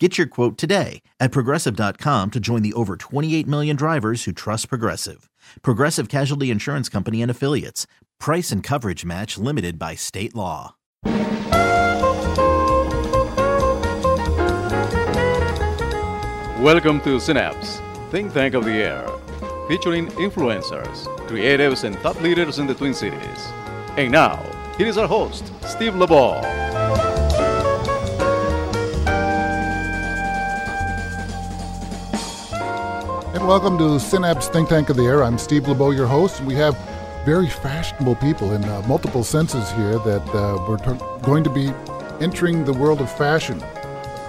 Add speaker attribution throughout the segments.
Speaker 1: Get your quote today at progressive.com to join the over 28 million drivers who trust Progressive. Progressive Casualty Insurance Company and Affiliates. Price and coverage match limited by state law.
Speaker 2: Welcome to Synapse, think tank of the air, featuring influencers, creatives, and thought leaders in the Twin Cities. And now, here is our host, Steve LeBeau.
Speaker 3: Welcome to Synapse Think Tank of the Air. I'm Steve LeBeau, your host, we have very fashionable people in uh, multiple senses here that uh, we're t- going to be entering the world of fashion,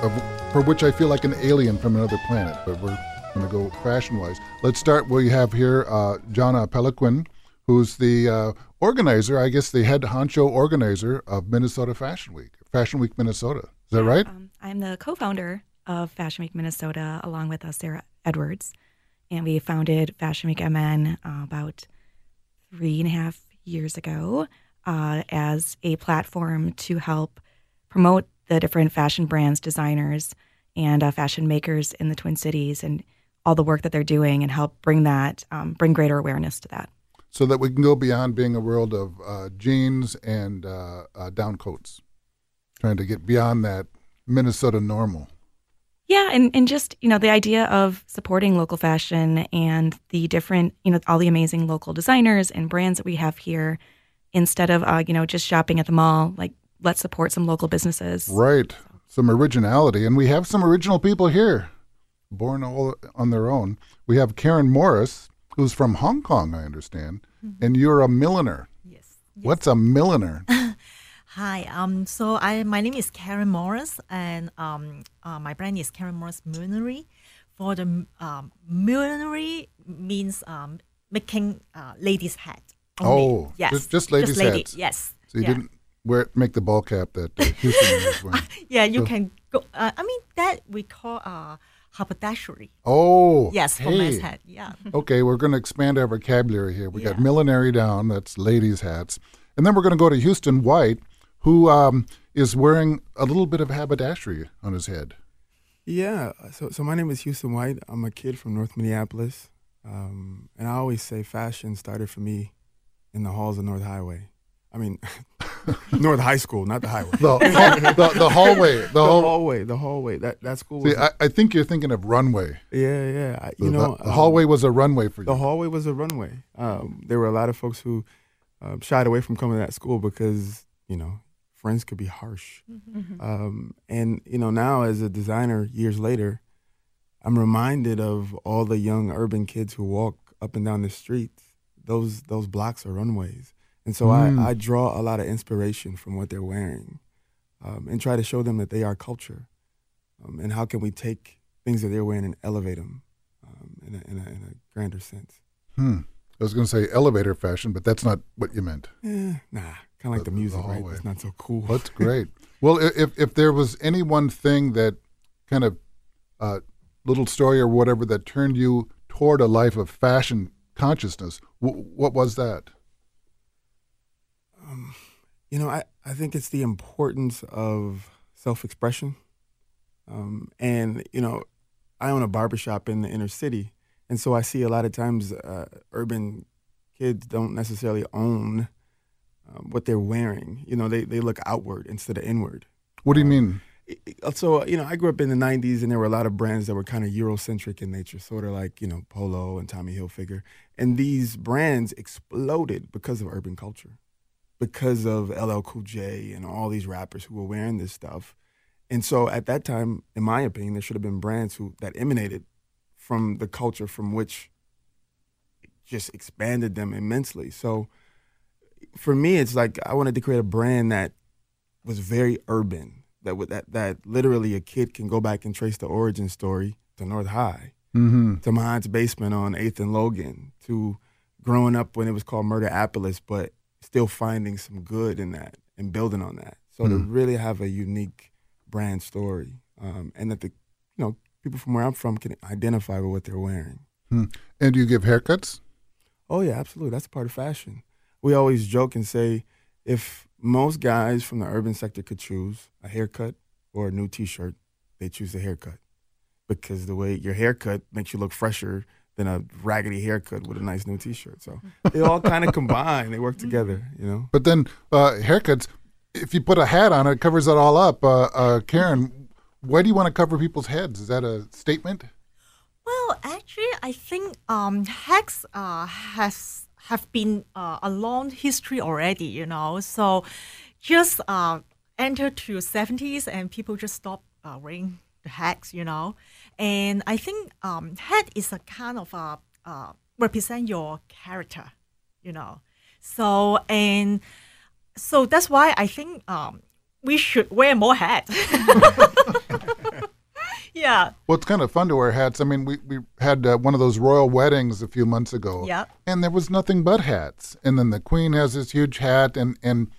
Speaker 3: of, for which I feel like an alien from another planet, but we're going to go fashion wise. Let's start. We have here uh, Jahna Peloquin, who's the uh, organizer, I guess the head honcho organizer of Minnesota Fashion Week, Fashion Week Minnesota. Is that right?
Speaker 4: Um, I'm the co-founder of Fashion Week Minnesota, along with uh, Sarah Edwards, and we founded Fashion Week MN uh, about three and a half years ago uh, as a platform to help promote the different fashion brands, designers, and uh, fashion makers in the Twin Cities, and all the work that they're doing, and help bring that, um, bring greater awareness to that.
Speaker 3: So that we can go beyond being a world of uh, jeans and uh, uh, down coats, trying to get beyond that Minnesota normal.
Speaker 4: Yeah, and, and just, you know, the idea of supporting local fashion and the different, you know, all the amazing local designers and brands that we have here instead of, uh, you know, just shopping at the mall, like let's support some local businesses.
Speaker 3: Right. Some originality. And we have some original people here, born all on their own. We have Karen Morris, who's from Hong Kong, I understand, and you're a milliner.
Speaker 5: Yes.
Speaker 3: What's a milliner?
Speaker 5: Hi. Um. So I my name is Karen Morris, and um, uh, my brand is Karen Morris Millinery. For the um, millinery means um making uh, ladies' hat. only.
Speaker 3: Oh,
Speaker 5: yes,
Speaker 3: just- just ladies'
Speaker 5: lady,
Speaker 3: hats.
Speaker 5: Yes.
Speaker 3: So you
Speaker 5: yeah.
Speaker 3: didn't wear make the ball cap that uh, Houston was wearing.
Speaker 5: Yeah, you
Speaker 3: So-
Speaker 5: can go. Uh, I mean that we call uh haberdashery.
Speaker 3: Oh,
Speaker 5: Yes, for
Speaker 3: hey.
Speaker 5: men's hat. Yeah.
Speaker 3: Okay, we're going to expand our vocabulary here. We got millinery down, that's ladies' hats. And then we're going to go to Houston White, who um, is wearing a little bit of haberdashery on his head.
Speaker 6: Yeah. So, so my name is Houston White. I'm a kid from North Minneapolis, um, and I always say fashion started for me in the halls of North Highway. I mean, North High School, not the highway.
Speaker 3: The, the, the hallway. The,
Speaker 6: The
Speaker 3: hall-
Speaker 6: hallway, the hallway. That that school was.
Speaker 3: See, I, I think you're thinking of runway.
Speaker 6: yeah, yeah. I,
Speaker 3: The,
Speaker 6: you know,
Speaker 3: the
Speaker 6: um,
Speaker 3: hallway was a runway for you.
Speaker 6: The hallway was a runway. Um, there were a lot of folks who um, shied away from coming to that school because you know friends could be harsh. Um, and you know now as a designer, years later, I'm reminded of all the young urban kids who walk up and down the streets. Those those blocks are runways, and so
Speaker 3: Mm.
Speaker 6: I, I draw a lot of inspiration from what they're wearing, um, and try to show them that they are culture, um, and how can we take things that they're wearing and elevate them um, in, a, in, a, in a grander sense.
Speaker 3: Hmm. I was going to say elevator fashion, but that's not what you meant.
Speaker 6: Eh, nah, kind of like
Speaker 3: The-
Speaker 6: the,
Speaker 3: the
Speaker 6: music, right? It's not so cool.
Speaker 3: That's great. well, if if there was any one thing that kind of uh, little story or whatever that turned you toward a life of fashion consciousness, w- what was that?
Speaker 6: Um, you know, I, I think it's the importance of self expression. Um, and, you know, I own a barbershop in the inner city. And so I see a lot of times uh, urban kids don't necessarily own um, what they're wearing. You know, they, they look outward instead of inward.
Speaker 3: What do you um, mean?
Speaker 6: it- it- uh, so uh, you know i grew up in the 90s and there were a lot of brands that were kind of eurocentric in nature sort of like you know polo and tommy hilfiger and these brands exploded because of urban culture because of ll cool j and all these rappers who were wearing this stuff and so at that time in my opinion there should have been brands who that emanated from the culture from which it just expanded them immensely so for me it's like i wanted to create a brand that was very urban. That would that that literally a kid can go back and trace the origin story to North High,
Speaker 3: Mm-hmm.
Speaker 6: to Mahan's basement on Eighth and Logan, to growing up when it was called Murderapolis, but still finding some good in that and building on that. So to
Speaker 3: Mm.
Speaker 6: really have a unique brand story, um, and that the you know people from where I'm from can identify with what they're wearing.
Speaker 3: And do you give haircuts?
Speaker 6: Oh yeah, absolutely. That's a part of fashion. We always joke and say if most guys from the urban sector could choose a haircut or a new T-shirt, they choose the haircut because the way your haircut makes you look fresher than a raggedy haircut with a nice new T-shirt. So they all kind of combine. They work together. You know.
Speaker 3: But then uh, haircuts, if you put a hat on, it covers it all up. Uh, uh, Karen, why do you want to cover people's heads? Is that a statement?
Speaker 5: Well, actually, I think um, hacks uh, has have been uh, a long history already. You know, so just uh, enter to seventies and people just stop uh, wearing the hacks. You know, and I think um, hat is a kind of a uh, represent your character. You know, so and so that's why I think um, we should wear more hats. yeah.
Speaker 3: Well, it's kind of fun to wear hats. I mean, we, we had uh, one of those royal weddings a few months ago.
Speaker 5: Yep.
Speaker 3: And there was nothing but hats. And then the queen has this huge hat, and, and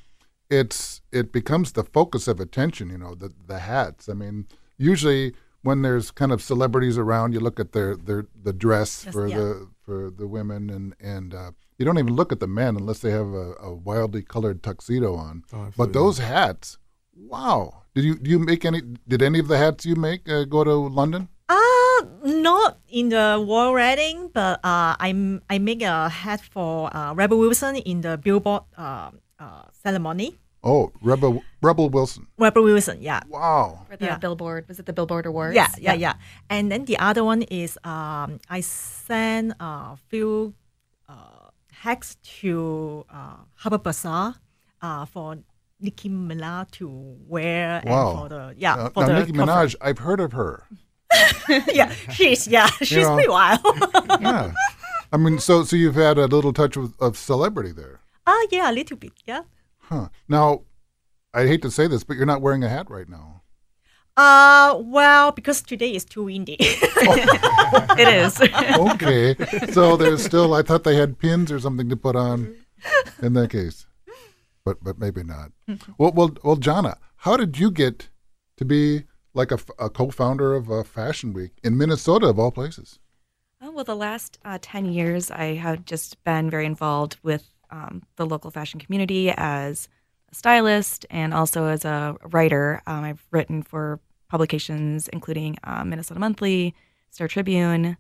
Speaker 3: it's it becomes the focus of attention, you know, the, the hats. I mean, usually when there's kind of celebrities around, you look at their, their the dress
Speaker 5: Yes,
Speaker 3: for
Speaker 5: yeah.
Speaker 3: the for the women, and, and uh, you don't even look at the men unless they have a, a wildly colored tuxedo on.
Speaker 6: Oh,
Speaker 3: but those hats, wow. Did you do you make any? Did any of the hats you make uh, go to London?
Speaker 5: Uh, not in the royal wedding, but uh, I I make a hat for uh, Rebel Wilson in the Billboard uh, uh, ceremony.
Speaker 3: Oh, Rebel Rebel Wilson.
Speaker 5: Rebel Wilson, yeah.
Speaker 3: Wow.
Speaker 4: For the
Speaker 5: Yeah.
Speaker 4: Billboard, was it the Billboard Awards?
Speaker 5: Yeah, yeah, yeah. And then the other one is um, I sent a few uh, hacks to uh, Harper's Bazaar uh, for Nicki Minaj to wear
Speaker 3: Wow.
Speaker 5: and for the yeah
Speaker 3: Uh,
Speaker 5: for
Speaker 3: now,
Speaker 5: the
Speaker 3: Nicki
Speaker 5: cover.
Speaker 3: Minaj, I've heard of her.
Speaker 5: yeah, she's yeah she's
Speaker 3: know.
Speaker 5: pretty wild.
Speaker 3: Yeah. I mean, so so you've had a little touch of, of celebrity there,
Speaker 5: Ah, yeah, a little bit, yeah.
Speaker 3: huh? Now, I hate to say this, but you're not wearing a hat right now.
Speaker 5: Uh, well, because today is too windy.
Speaker 4: it is.
Speaker 3: Okay, so there's still. I thought they had pins or something to put on. In that case, but but maybe not. Well, well, well, Jahna, how did you get to be like a co-founder of uh, Fashion Week in Minnesota of all places?
Speaker 4: Oh, well, the last uh, 10 years, I have just been very involved with um, the local fashion community as a stylist and also as a writer. Um, I've written for publications including uh, Minnesota Monthly, Star Tribune,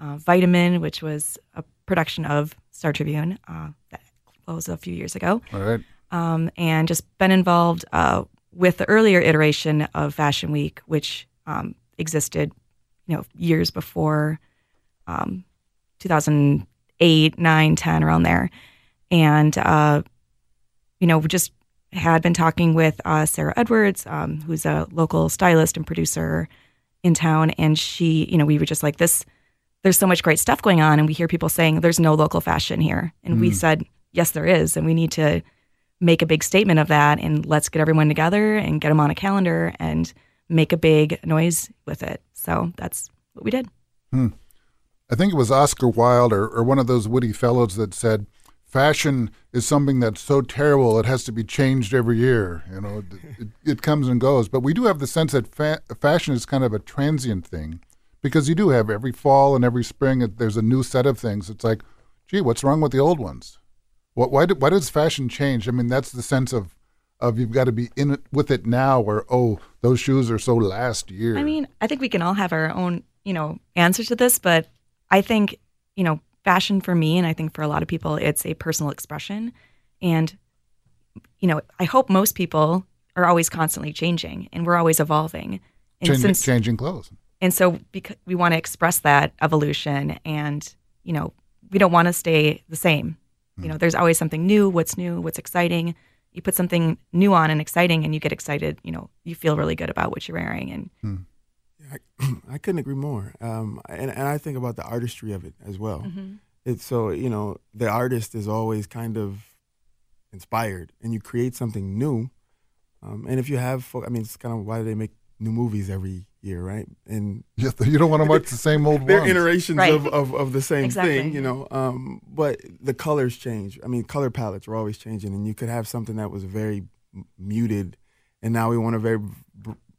Speaker 4: uh, Vitamin, which was a production of Star Tribune uh, that closed a few years ago
Speaker 3: All right.
Speaker 4: Um, and just been involved uh, with the earlier iteration of Fashion Week, which um, existed, you know, years before um, 2008, 9, 10, around there. And, uh, you know, we just had been talking with uh, Sarah Edwards, um, who's a local stylist and producer in town. And she, you know, we were just like, this, there's so much great stuff going on. And we hear people saying there's no local fashion here. And we said, yes, there is. And we need to make a big statement of that. And let's get everyone together and get them on a calendar and make a big noise with it. So that's what we did. Hmm.
Speaker 3: I think it was Oscar Wilde or, or one of those witty fellows that said, "Fashion is something that's so terrible it has to be changed every year." You know, it, it comes and goes. But we do have the sense that fa- fashion is kind of a transient thing, because you do have every fall and every spring there's a new set of things. It's like, gee, what's wrong with the old ones? What, why, do, why does fashion change? I mean, that's the sense of of you've got to be in it with it now, or oh, those shoes are so last year.
Speaker 4: I mean, I think we can all have our own, you know, answer to this, but I think, you know, fashion for me, and I think for a lot of people, it's a personal expression. And, you know, I hope most people are always constantly changing and we're always evolving. And
Speaker 3: changing,
Speaker 4: since
Speaker 3: changing clothes.
Speaker 4: and so because we want to express that evolution and, you know, we don't want to stay the same. You know, there's always something new, what's new, what's exciting. You put something new on and exciting and you get excited, you know, you feel really good about what you're wearing and
Speaker 6: I, I couldn't agree more. Um, and, and I think about the artistry of it as well.
Speaker 4: Mm-hmm.
Speaker 6: It's so, you know, the artist is always kind of inspired and you create something new. Um, and if you have, fo- I mean, it's kind of why do they make new movies every year, right? And
Speaker 3: You you don't want to watch the same old
Speaker 6: they're
Speaker 3: ones.
Speaker 6: iterations
Speaker 4: Right.
Speaker 6: of, of, of the same
Speaker 4: Exactly.
Speaker 6: thing, you know. Um, but the colors change. I mean, color palettes are always changing, and you could have something that was very muted, and now we want a very,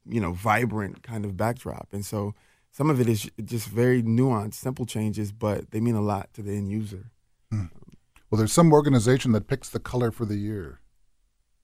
Speaker 6: you know, vibrant kind of backdrop. And so some of it is just very nuanced, simple changes, but they mean a lot to the end user.
Speaker 3: Well, there's some organization that picks the color for the year.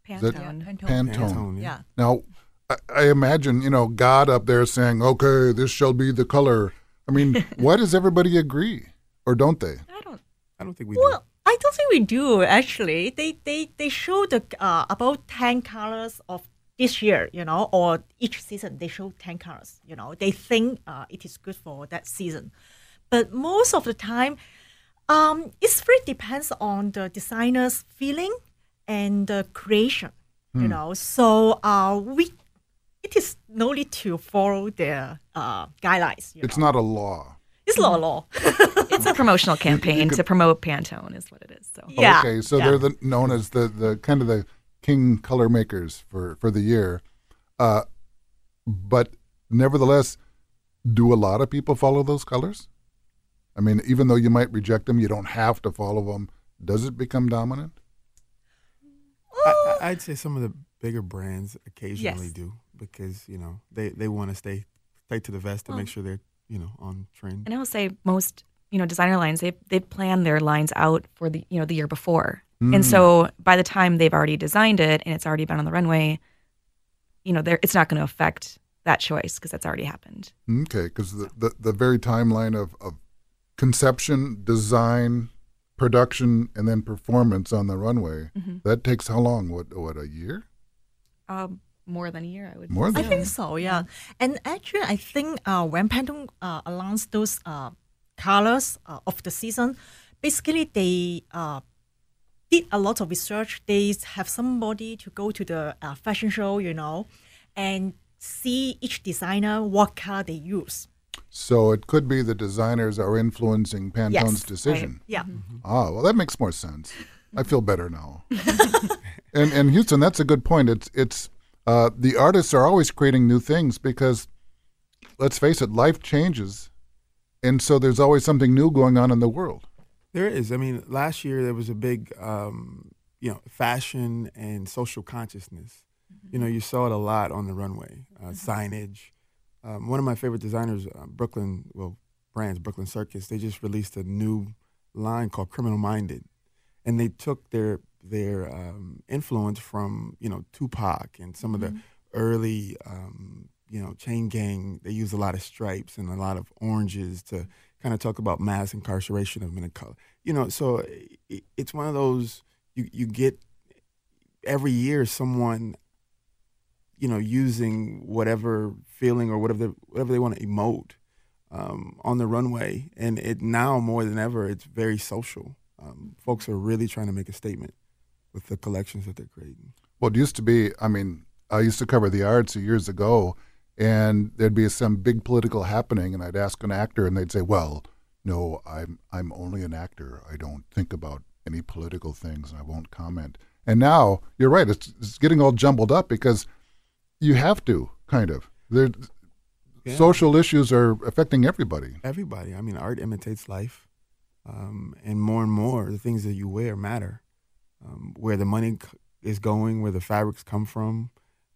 Speaker 3: that-
Speaker 4: Pantone.
Speaker 3: Pantone.
Speaker 6: Pantone,
Speaker 5: Yeah.
Speaker 3: Now, I, I imagine you know God up there saying, "Okay, this shall be the color." I mean, why does everybody agree, or don't they?
Speaker 4: I don't.
Speaker 6: I don't think we
Speaker 5: Well, I don't think we do actually. They they they show the uh, about ten colors of this year, you know, or each season they show ten colors. You know, they think uh, it is good for that season, but most of the time, um, it's very depends on the designer's feeling and the creation. You know, so uh, we it is no need to follow their uh, guidelines. You
Speaker 3: It's
Speaker 5: know.
Speaker 3: not a law.
Speaker 5: It's not a law.
Speaker 4: It's a promotional campaign to promote Pantone, is what it is. So
Speaker 5: yeah.
Speaker 3: Okay, so
Speaker 5: yeah.
Speaker 3: they're the, known as the, the kind of the king color makers for, for the year. Uh, but nevertheless, do a lot of people follow those colors? I mean, even though you might reject them, you don't have to follow them. Does it become dominant?
Speaker 6: I, I- I'd say some of the bigger brands occasionally
Speaker 5: Yes.
Speaker 6: do because you know they, they want to stay stay to the vest to make sure they're you know on trend.
Speaker 4: And I will say most, you know, designer lines they they plan their lines out for the you know the year before, and so by the time they've already designed it and it's already been on the runway, you know, there it's not going to affect that choice because that's already happened.
Speaker 3: Okay, because the, the, the very timeline of, of conception, design, production, and then performance on the runway, that takes how long? What, what, a year?
Speaker 4: Um, more than a year, I would.
Speaker 3: More
Speaker 5: I
Speaker 3: than
Speaker 5: think so, yeah. And actually, I think uh, when Pantone uh, announced those uh, colors uh, of the season, basically they uh, did a lot of research. They have somebody to go to the uh, fashion show, you know, and see each designer what color they use.
Speaker 3: So it could be the designers are influencing Pantone's
Speaker 5: Yes,
Speaker 3: decision.
Speaker 5: Yeah.
Speaker 3: Ah, well, that makes more sense. I feel better now. and and Houston, that's a good point. It's it's uh, the artists are always creating new things because, let's face it, life changes, and so there's always something new going on in the world.
Speaker 6: There is. I mean, last year there was a big, um, you know, fashion and social consciousness. You know, you saw it a lot on the runway, uh, signage. Um, one of my favorite designers, uh, Brooklyn, well, brands, Brooklyn Circus, they just released a new line called Criminal Minded, and they took their their um, influence from you know Tupac and some of the early um, you know chain gang. They use a lot of stripes and a lot of oranges to kind of talk about mass incarceration of men of color. You know, so it, it's one of those you you get every year someone you know using whatever feeling or whatever whatever they want to emote um, on the runway, and it now more than ever it's very social. Um, folks are really trying to make a statement with the collections that they're creating.
Speaker 3: Well, it used to be. I mean, I used to cover the arts years ago, and there'd be some big political happening, and I'd ask an actor, and they'd say, "Well, no, I'm I'm only an actor. I don't think about any political things, and I won't comment." And now you're right; it's, it's getting all jumbled up because you have to kind of. There,
Speaker 6: Yeah.
Speaker 3: social issues are affecting everybody.
Speaker 6: Everybody, I mean, art imitates life, um, and more and more the things that you wear matter. Um, where the money is going, where the fabrics come from,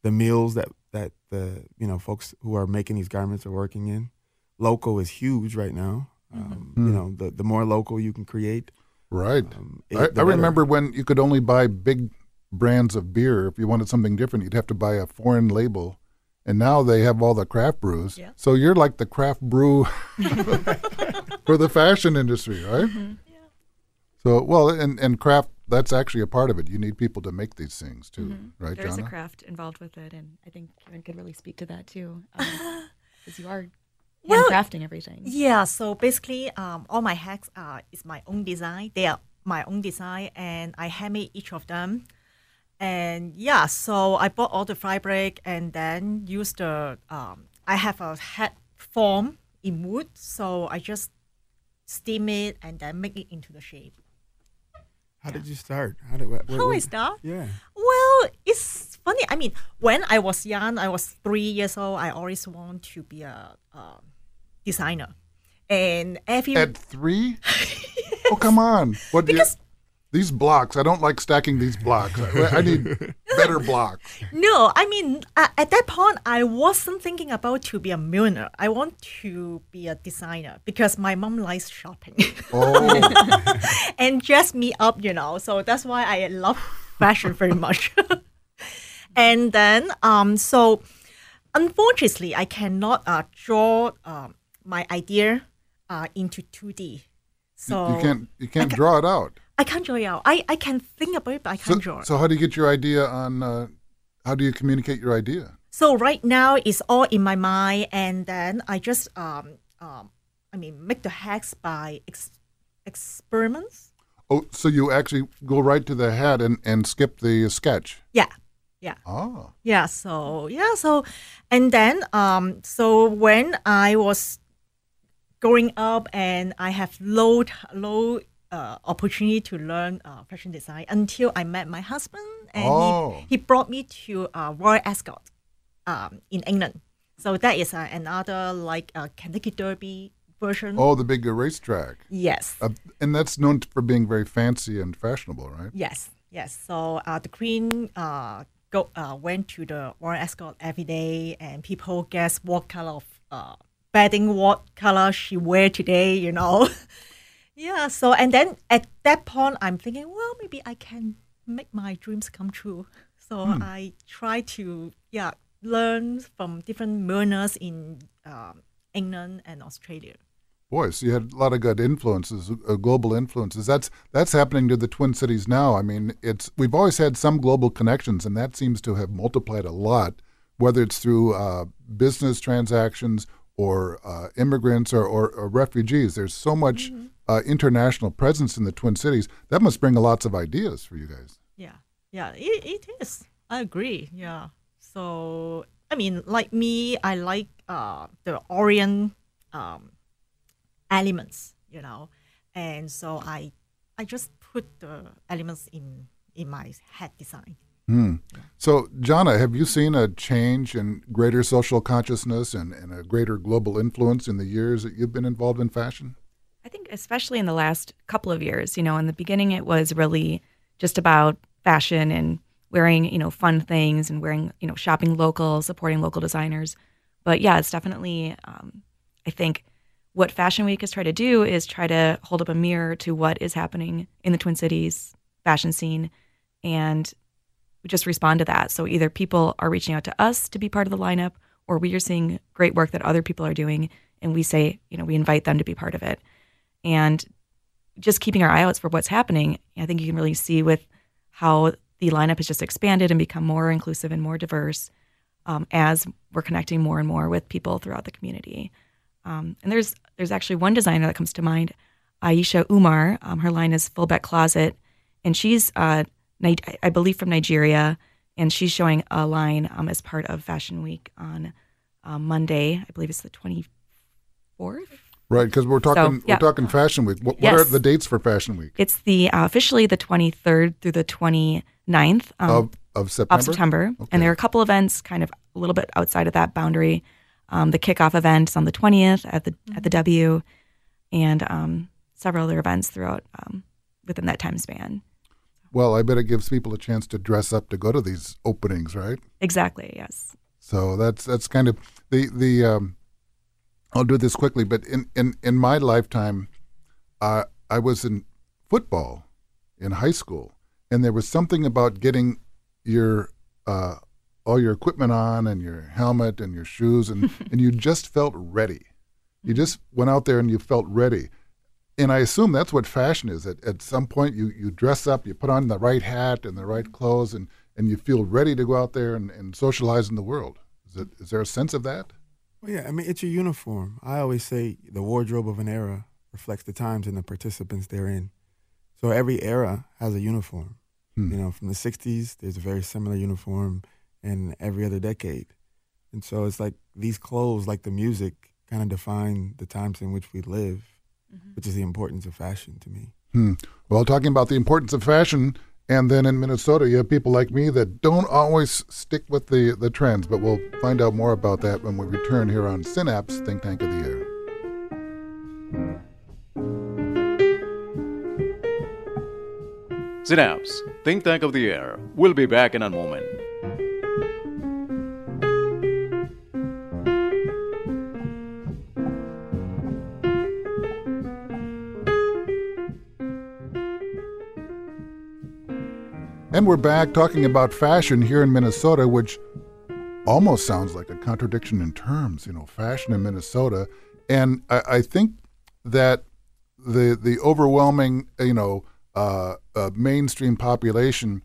Speaker 6: the mills that that the you know folks who are making these garments are working in. Local is huge right now. Um, You know, the the more local you can create,
Speaker 3: Right.
Speaker 6: um, it-
Speaker 3: I, I remember when you could only buy big brands of beer. If you wanted something different, you'd have to buy a foreign label. And now they have all the craft brews.
Speaker 5: Yeah.
Speaker 3: So you're like the craft brew for the fashion industry, right? So, well, and, and craft, that's actually a part of it. You need people to make these things too, right,
Speaker 4: There's a craft involved with it, and I think Kevin could really speak to that too, because you are
Speaker 5: Well,
Speaker 4: crafting everything.
Speaker 5: Yeah, so basically, um, all my hats are is my own design. They are my own design, and I handmade each of them. And yeah, so I bought all the fabric and then use the. Um, I have a hat form in wood, so I just steam it and then make it into the shape.
Speaker 6: How did you start? How did what, what,
Speaker 5: How I start?
Speaker 6: Yeah.
Speaker 5: Well, it's funny. I mean, when I was young, I was three years old. I always want to be a, uh designer, and every
Speaker 3: At three? Oh, come on. What do you-
Speaker 5: Because-
Speaker 3: these blocks, I don't like stacking these blocks. I, I need better blocks.
Speaker 5: no, I mean, uh, at that point, I wasn't thinking about to be a millionaire. I want to be a designer because my mom likes shopping
Speaker 3: Oh,
Speaker 5: and dress me up, you know. So that's why I love fashion very much. and then, um, so unfortunately, I cannot uh, draw um, my idea uh, into 2D. So
Speaker 3: you can't you can't draw it out.
Speaker 5: I can't draw it out. I, I can think about it, but I can't draw it.
Speaker 3: so how do you get your idea on? Uh, how do you communicate your idea?
Speaker 5: So right now it's all in my mind, and then I just um um I mean make the hacks by ex- experiments.
Speaker 3: Oh, so you actually go right to the head and, and skip the sketch.
Speaker 5: Yeah, yeah,
Speaker 3: Oh,
Speaker 5: yeah. So yeah, so and then um so when I was growing up and I have low low uh, opportunity to learn uh, fashion design until I met my husband and
Speaker 3: Oh.
Speaker 5: he, he brought me to uh, Royal Ascot um, in England. So that is uh, another like uh, Kentucky Derby version.
Speaker 3: oh, the big racetrack,
Speaker 5: Yes,
Speaker 3: uh, and that's known for being very fancy and fashionable, right?
Speaker 5: yes, yes. So uh, the Queen uh, go uh, went to the Royal Ascot every day, and people guess what color of uh, bedding, what color she wear today. You know. yeah. So and then at that point, I'm thinking, well, maybe I can make my dreams come true. So I try to yeah learn from different milliners in um, England and Australia.
Speaker 3: Boy, so you had a lot of good influences, uh, global influences. That's that's happening to the Twin Cities now. I mean, it's we've always had some global connections, and that seems to have multiplied a lot. Whether it's through uh, business transactions or uh, immigrants or, or, or refugees, there's so much uh, international presence in the Twin Cities. That must bring lots of ideas for you guys.
Speaker 5: Yeah, yeah, it, it is. I agree. Yeah. So I mean, like me, I like uh, the Orient um, elements, you know, and so I I just put the elements in in my head design.
Speaker 3: Hmm. So, Jahna, have you seen a change in greater social consciousness and, and a greater global influence in the years that you've been involved in fashion?
Speaker 4: I think especially in the last couple of years, you know, in the beginning it was really just about fashion and wearing, you know, fun things and wearing, you know, shopping local, supporting local designers. But yeah, it's definitely, um, I think what Fashion Week has tried to do is try to hold up a mirror to what is happening in the Twin Cities fashion scene and just respond to that. So either people are reaching out to us to be part of the lineup or we are seeing great work that other people are doing and we say, you know, we invite them to be part of it and just keeping our eye out for what's happening. I think you can really see with how the lineup has just expanded and become more inclusive and more diverse um, as we're connecting more and more with people throughout the community. Um, and there's there's actually one designer that comes to mind, Aisha Umar. Um, her line is Fullback Closet, and she's uh, I believe from Nigeria, and she's showing a line um, as part of Fashion Week on um, Monday. I believe it's the 24th.
Speaker 3: Right, because we're talking
Speaker 4: yeah.
Speaker 3: we're talking Fashion Week. What, what are the dates for Fashion Week
Speaker 4: It's the uh, officially the 23rd through the 29th um,
Speaker 3: of of September?
Speaker 4: of September,
Speaker 3: Okay.
Speaker 4: and there are a couple events kind of a little bit outside of that boundary. Um, the kickoff event is on the 20th at the at the W, and um, several other events throughout um, within that time span.
Speaker 3: Well, I bet it gives people a chance to dress up to go to these openings, right?
Speaker 4: Exactly. Yes.
Speaker 3: So that's that's kind of the the. I'll do this quickly, but in in in my lifetime, uh, I was in football in high school, and there was something about getting your uh, all your equipment on and your helmet and your shoes, and and you just felt ready. You just went out there and you felt ready. And I assume that's what fashion is. At, at some point, you, you dress up, you put on the right hat and the right clothes, and, and you feel ready to go out there and, and socialize in the world. Is, it, is there a sense of that?
Speaker 6: Well, yeah, I mean, it's a uniform. I always say the wardrobe of an era reflects the times and the participants therein. So every era has a uniform.
Speaker 3: Hmm.
Speaker 6: You know, from the 60s, there's a very similar uniform in every other decade. And so it's like these clothes, like the music, kind of define the times in which we live, which is the importance of fashion to me.
Speaker 3: Hmm. Well, talking about the importance of fashion And then in Minnesota, you have people like me that don't always stick with the, the trends, but we'll find out more about that when we return here on Synapse Think Tank of the Air.
Speaker 2: Synapse, Think Tank of the Air. We'll be back in a moment.
Speaker 3: And we're back talking about fashion here in Minnesota, which almost sounds like a contradiction in terms, you know, fashion in Minnesota. And I, I think that the the overwhelming, you know, uh, uh, mainstream population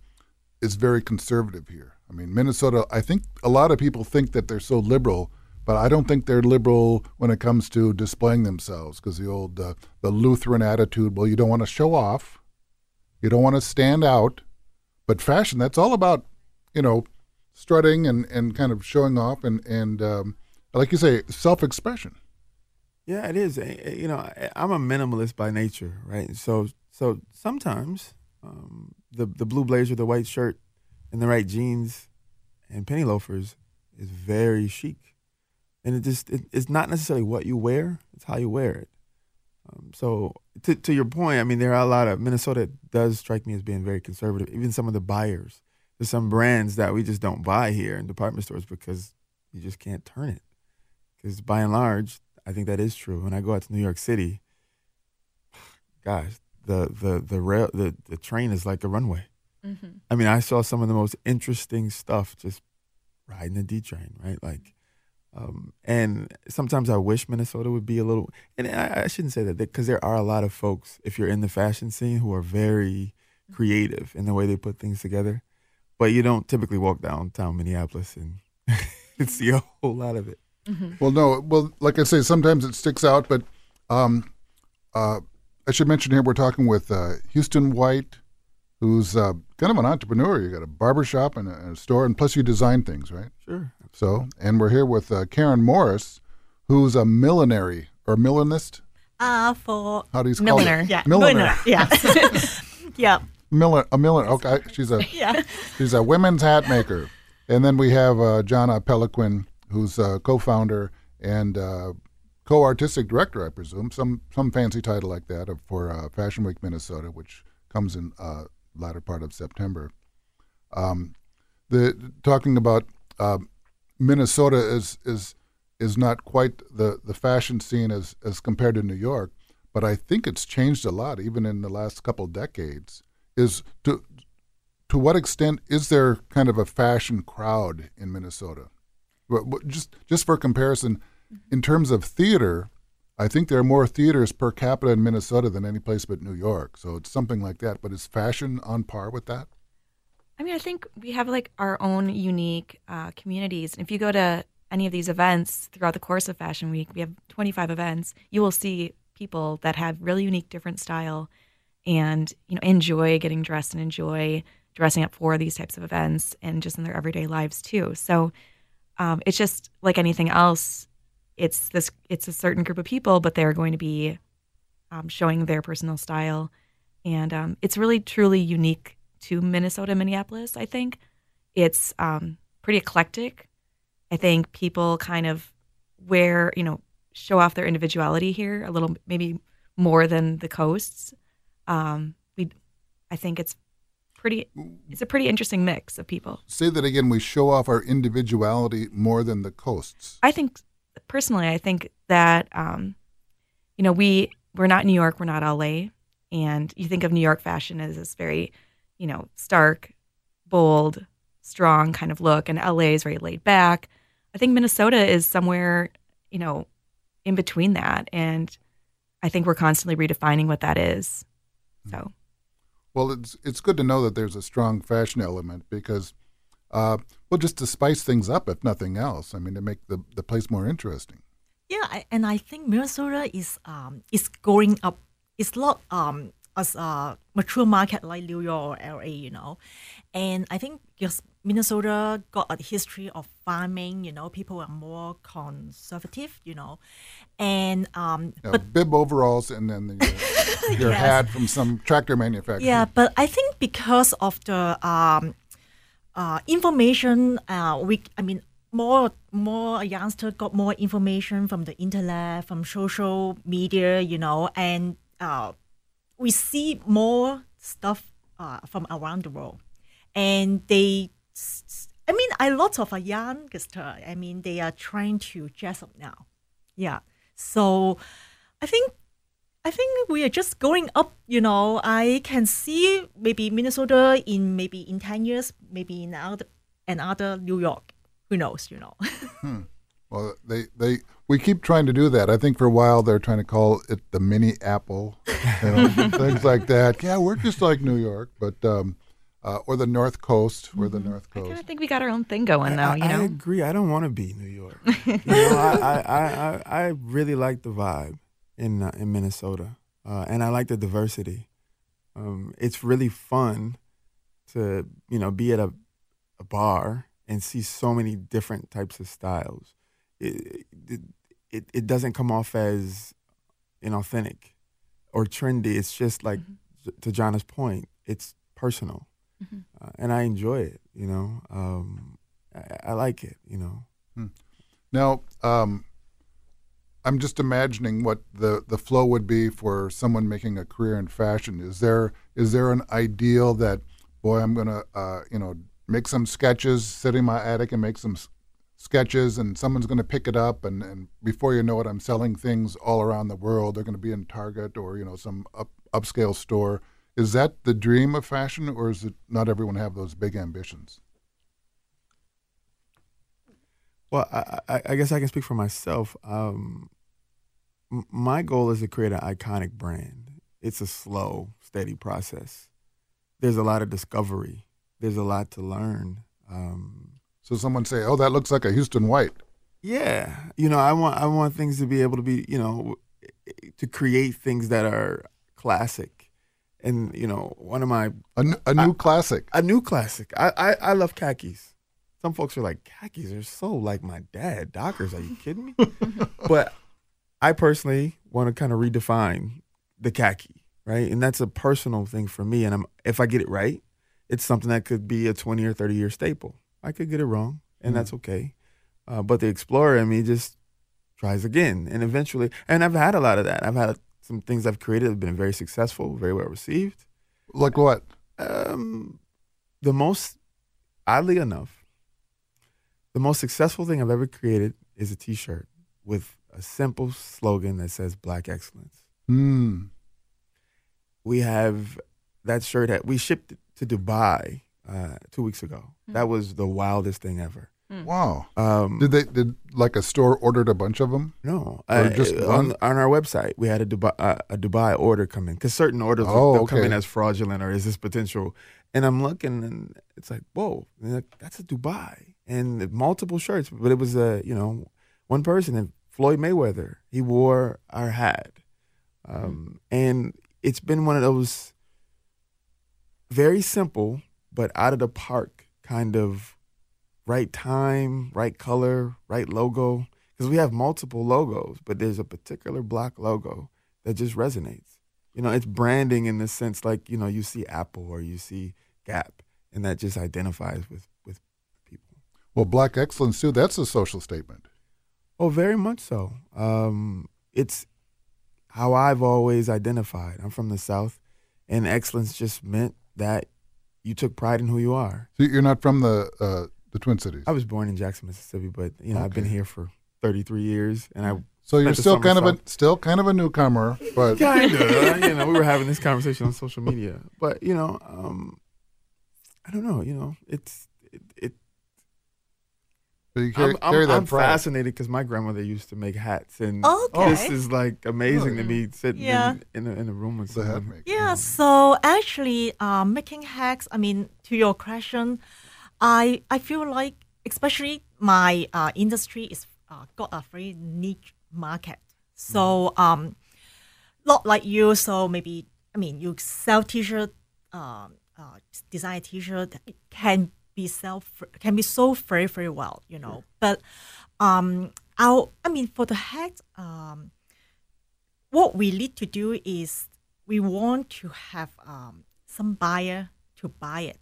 Speaker 3: is very conservative here. I mean, Minnesota. I think a lot of people think that they're so liberal, but I don't think they're liberal when it comes to displaying themselves. Because the old uh, the Lutheran attitude, well, you don't want to show off, you don't want to stand out, but fashion that's all about, you know, strutting and, and kind of showing off and and um, like you say, self expression.
Speaker 6: Yeah, it is. You know, I'm a minimalist by nature, right? So, so sometimes um, the the blue blazer, the white shirt, and the right jeans and penny loafers is very chic, and it just it, it's not necessarily what you wear; it's how you wear it. Um, so, to to your point, I mean, there are a lot of Minnesota does strike me as being very conservative. Even some of the buyers, there's some brands that we just don't buy here in department stores because you just can't turn it. Because by and large, I think that is true. When I go out to New York City, gosh, the the the rail the, the train is like a runway. I mean, I saw some of the most interesting stuff just riding the D train, right? Like, um, and sometimes I wish Minnesota would be a little. And I, I shouldn't say that because there are a lot of folks, if you're in the fashion scene, who are very creative in the way they put things together. But you don't typically walk downtown Minneapolis and see a whole lot of it.
Speaker 3: Well, no. Well, like I say, sometimes it sticks out, but um, uh, I should mention here we're talking with uh, Houston White, who's uh, kind of an entrepreneur. You got a barber shop and a, and a store, and plus you design things, right?
Speaker 6: Sure.
Speaker 3: So, and we're here with uh, Karen Morris, who's a millinery or millinist.
Speaker 5: Uh, for
Speaker 3: How do you call
Speaker 4: Milliner.
Speaker 3: it?
Speaker 5: yeah,
Speaker 3: Milliner.
Speaker 5: Yeah, yeah,
Speaker 3: Miller, a milliner. Okay, she's a
Speaker 5: yeah.
Speaker 3: she's a women's hat maker. And then we have uh, Jahna Peloquin, who's a co-founder and uh, co-artistic director, I presume, some some fancy title like that of, for uh, Fashion Week Minnesota, which comes in uh, latter part of September. Um, the talking about uh, Minnesota is is is not quite the, the fashion scene as as compared to New York, but I think it's changed a lot, even in the last couple decades. Is to to what extent is there kind of a fashion crowd in Minnesota? Just just for comparison, in terms of theater, I think there are more theaters per capita in Minnesota than any place but New York. So it's something like that. But is fashion on par with that?
Speaker 4: I mean, I think we have like our own unique uh, communities. If you go to any of these events throughout the course of Fashion Week, we have 25 events, you will see people that have really unique, different style and, you know, enjoy getting dressed and enjoy dressing up for these types of events and just in their everyday lives too. So um, it's just like anything else. It's this, it's a certain group of people, but they're going to be um, showing their personal style. And um, it's really, truly unique to Minnesota, Minneapolis, I think. It's um, pretty eclectic. I think people kind of wear, you know, show off their individuality here a little, maybe more than the coasts. Um, we, I think it's pretty, it's a pretty interesting mix of people.
Speaker 3: Say that again. We show off our individuality more than the coasts.
Speaker 4: I think personally, I think that um, you know we we're not New York, we're not LA, and you think of New York fashion as this very, you know, stark, bold, strong kind of look, and LA is very laid back. I think Minnesota is somewhere, you know, in between that, and I think we're constantly redefining what that is. So
Speaker 3: Well, it's it's good to know that there's a strong fashion element because, uh, well, just to spice things up, if nothing else. I mean, to make the, the place more interesting.
Speaker 5: Yeah, and I think Minnesota is um is growing up. It's not um as a mature market like New York or LA, you know, and I think just Minnesota got a history of farming. You know, people are more conservative. You know, and um,
Speaker 3: Yeah,
Speaker 5: but
Speaker 3: bib overalls and then the, uh, your
Speaker 5: Yes.
Speaker 3: hat from some tractor manufacturer.
Speaker 5: yeah, but I think because of the um, uh, information, uh, we I mean more more youngsters got more information from the internet, from social media, you know, and uh, we see more stuff uh, from around the world, and they. I mean, a lot of youngster. I mean, they are trying to dress up now. Yeah. So, I think I think we are just going up. You know, I can see maybe Minnesota in maybe in ten years, maybe in other another New York. Who knows? You know.
Speaker 3: Well, they, they we keep trying to do that. I think for a while they're trying to call it the mini Apple, you know, things like that. Yeah, we're just like New York, but um, uh, or the North Coast. We're the North
Speaker 4: I kind
Speaker 3: Coast.
Speaker 4: of think we got our own thing going, though.
Speaker 6: I,
Speaker 4: You
Speaker 6: I
Speaker 4: know,
Speaker 6: agree. I don't want to be New York. you know, I, I, I, I, I really like the vibe in uh, in Minnesota, uh, and I like the diversity. Um, it's really fun to you know be at a, a bar and see so many different types of styles. It, it, it, it doesn't come off as inauthentic or trendy. It's just like to Jahna's point. It's personal, uh, and I enjoy it. You know, um, I, I like it. You know.
Speaker 3: Now, um, I'm just imagining what the, the flow would be for someone making a career in fashion. Is there is there an ideal that, boy, I'm gonna uh, you know make some sketches, sit in my attic and make some s- sketches, and someone's gonna pick it up, and, and before you know it, I'm selling things all around the world. They're gonna be in Target or you know some up, upscale store. Is that the dream of fashion, or is it not everyone have those big ambitions?
Speaker 6: Well, I, I, I guess I can speak for myself. Um, my goal is to create an iconic brand. It's a slow, steady process. There's a lot of discovery. There's a lot to learn. Um,
Speaker 3: So someone say, "Oh, that looks like a Houston White."
Speaker 6: yeah, you know, I want I want things to be able to be, you know, to create things that are classic. And you know, one of my
Speaker 3: A, n- a new classic.
Speaker 6: a new classic. I, I I love khakis. Some folks are like khakis are so like my dad. Dockers, are you kidding me? but I personally want to kind of redefine the khaki, right? And that's a personal thing for me. And I'm if I get it right, it's something that could be a twenty or thirty year staple. I could get it wrong, and that's okay. Uh, but the explorer in me just tries again, and eventually. And I've had a lot of that. I've had some things I've created have been very successful, very well received.
Speaker 3: Like what?
Speaker 6: Um, the most, oddly enough, the most successful thing I've ever created is a T-shirt with a simple slogan that says "Black Excellence."
Speaker 3: Hmm.
Speaker 6: We have that shirt. That we shipped to Dubai uh, two weeks ago. That was the wildest thing ever.
Speaker 3: Wow.
Speaker 6: Um,
Speaker 3: Did they did like a store ordered a bunch of them?
Speaker 6: no,
Speaker 3: Or
Speaker 6: uh,
Speaker 3: just
Speaker 6: on, on our website we had a Dubai uh, a Dubai order come in because certain orders
Speaker 3: Oh,
Speaker 6: they'll come in as fraudulent or is this potential, and I'm looking and it's like whoa, like, that's a Dubai and multiple shirts, but it was a you know one person and Floyd Mayweather he wore our hat, um, and it's been one of those very simple but out of the park kind of right time, right color, right logo. Because we have multiple logos, but there's a particular black logo that just resonates. You know, it's branding in the sense like, you know, you see Apple or you see Gap, and that just identifies with, with people.
Speaker 3: Well, black excellence too. That's a social statement.
Speaker 6: Oh, very much so. Um, it's how I've always identified. I'm from the South, and excellence just meant that you took pride in who you are.
Speaker 3: So you're not from the uh, the Twin Cities.
Speaker 6: I was born in Jackson, Mississippi, but you know I've been here for 33 years, and I
Speaker 3: so you're still kind of a still kind of a newcomer, but
Speaker 6: kind of. you know, we were having this conversation on social media, but you know, um, I don't know. You know, it's it. it
Speaker 3: but you carry,
Speaker 6: I'm, I'm,
Speaker 3: that
Speaker 6: I'm fascinated because my grandmother used to make hats, and
Speaker 5: Okay.
Speaker 6: this is like amazing to me sitting
Speaker 5: Yeah.
Speaker 6: in, in, a, in a room with
Speaker 3: The hat
Speaker 6: someone.
Speaker 3: maker.
Speaker 5: Yeah, so actually, um, making hats. I mean, to your question, I I feel like, especially my uh, industry is uh, got a very niche market. So um, not like you. So maybe I mean, you sell t-shirt, um, uh, design a t-shirt it can be sell can be sold very very well, you know. But um, our I mean for the hat, um, what we need to do is we want to have um, some buyer to buy it,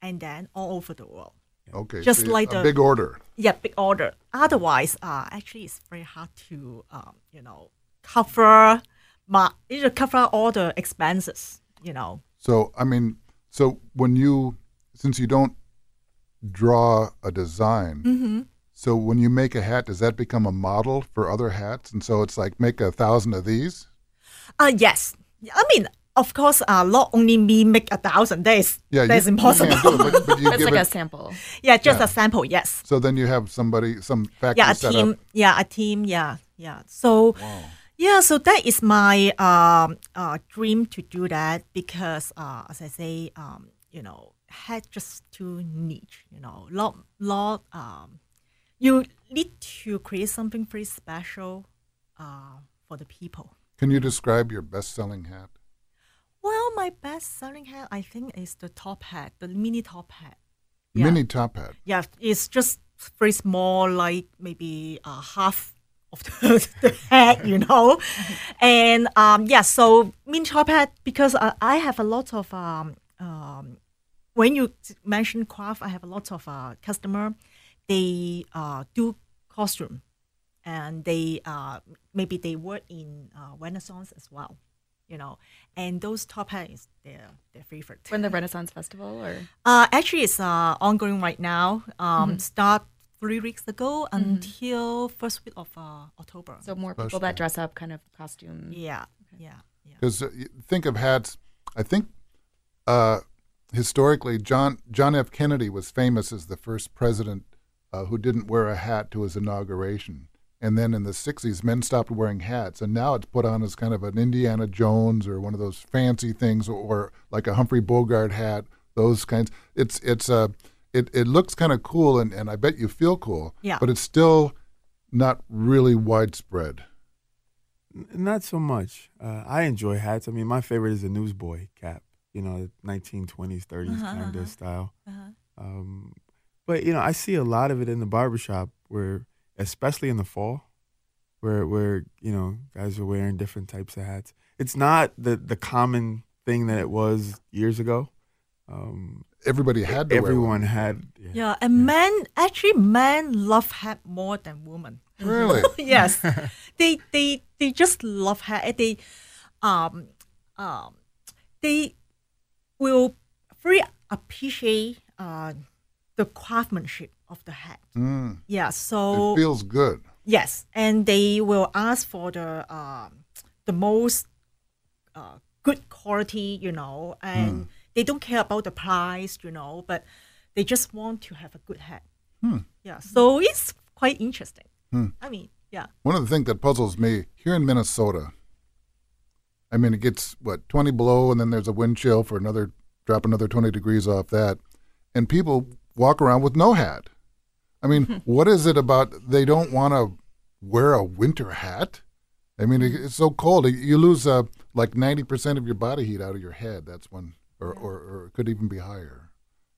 Speaker 5: and then all over the world.
Speaker 3: Okay.
Speaker 5: Just
Speaker 3: so
Speaker 5: like
Speaker 3: a
Speaker 5: the-
Speaker 3: big order.
Speaker 5: Yeah, big order. Otherwise, uh, actually, it's very hard to, um, you know, cover my, you know, cover all the expenses. You know.
Speaker 3: So I mean, so when you since you don't draw a design,
Speaker 5: Mm-hmm.
Speaker 3: so when you make a hat, does that become a model for other hats? And so it's like make a thousand of these.
Speaker 5: Uh yes. I mean, of course, uh, not only me make a thousand days.
Speaker 3: Yeah,
Speaker 5: that's
Speaker 3: you,
Speaker 5: impossible.
Speaker 3: You it, but, but you
Speaker 4: That's
Speaker 3: give
Speaker 4: like a sample.
Speaker 5: yeah, just
Speaker 3: Yeah.
Speaker 5: a sample. Yes.
Speaker 3: So then you have somebody, some factory
Speaker 5: Yeah, a
Speaker 3: set
Speaker 5: team.
Speaker 3: up.
Speaker 5: Yeah, a team. Yeah, yeah. So. Yeah, so that is my um, uh, dream to do that because, uh, as I say, um, you know, had just too niche. You know, lot, lot. Um, you need to create something very special uh, for the people.
Speaker 3: Can you describe your best-selling hat?
Speaker 5: Well, my best selling hat, I think, is the top hat, the mini top hat. Yeah.
Speaker 3: Mini top hat.
Speaker 5: Yeah, it's just very small, like maybe uh, half of the, the head, you know. and um, yeah, so mini top hat because uh, I have a lot of um, um, when you mention craft, I have a lot of uh, customer. They uh, do costume, and they uh, maybe they work in uh, Renaissance as well, you know. And those top hat is their their favorite.
Speaker 4: When the Renaissance Festival, or
Speaker 5: Uh, actually, it's uh, ongoing right now. Um,
Speaker 4: Mm-hmm.
Speaker 5: Start three weeks ago until first week of uh, October.
Speaker 4: so more people that dress up, kind of costume.
Speaker 5: yeah, yeah, yeah.
Speaker 3: Because uh, think of hats, I think uh, historically, John John F. Kennedy was famous as the first president uh, who didn't wear a hat to his inauguration. And then in the 60s, men stopped wearing hats, and now it's put on as kind of an Indiana Jones or one of those fancy things, or, or like a Humphrey Bogart hat, those kinds. It's it's uh, it it looks kind of cool, and, and I bet you feel cool.
Speaker 5: Yeah.
Speaker 3: But it's still not really widespread.
Speaker 6: N- Not so much. Uh, I enjoy hats. I mean, my favorite is a newsboy cap. You know, 1920s, 30s kind of style. Um, but you know, I see a lot of it in the barbershop where, especially in the fall, where where you know guys are wearing different types of hats. It's not the the common thing that it was years ago. Um,
Speaker 3: Everybody had to wear
Speaker 6: everyone had. Yeah.
Speaker 5: Yeah, and men actually men love hat more than women.
Speaker 3: Really?
Speaker 5: yes, they they they just love hat. They um um they will very appreciate uh the craftsmanship of the hat.
Speaker 3: Mm,
Speaker 5: Yeah, so
Speaker 3: it feels good.
Speaker 5: Yes, and they will ask for the um, the most uh, good quality, you know, and they don't care about the price, you know, but they just want to have a good hat. Yeah, so it's quite interesting. I mean, yeah,
Speaker 3: One of the things that puzzles me here in Minnesota, I mean, it gets what twenty below, and then there's a wind chill for another drop another twenty degrees off that, and people walk around with no hat. I mean, what is it about they don't want to wear a winter hat? I mean, it's so cold. You lose uh, like ninety percent of your body heat out of your head. That's when, or or, or it could even be higher.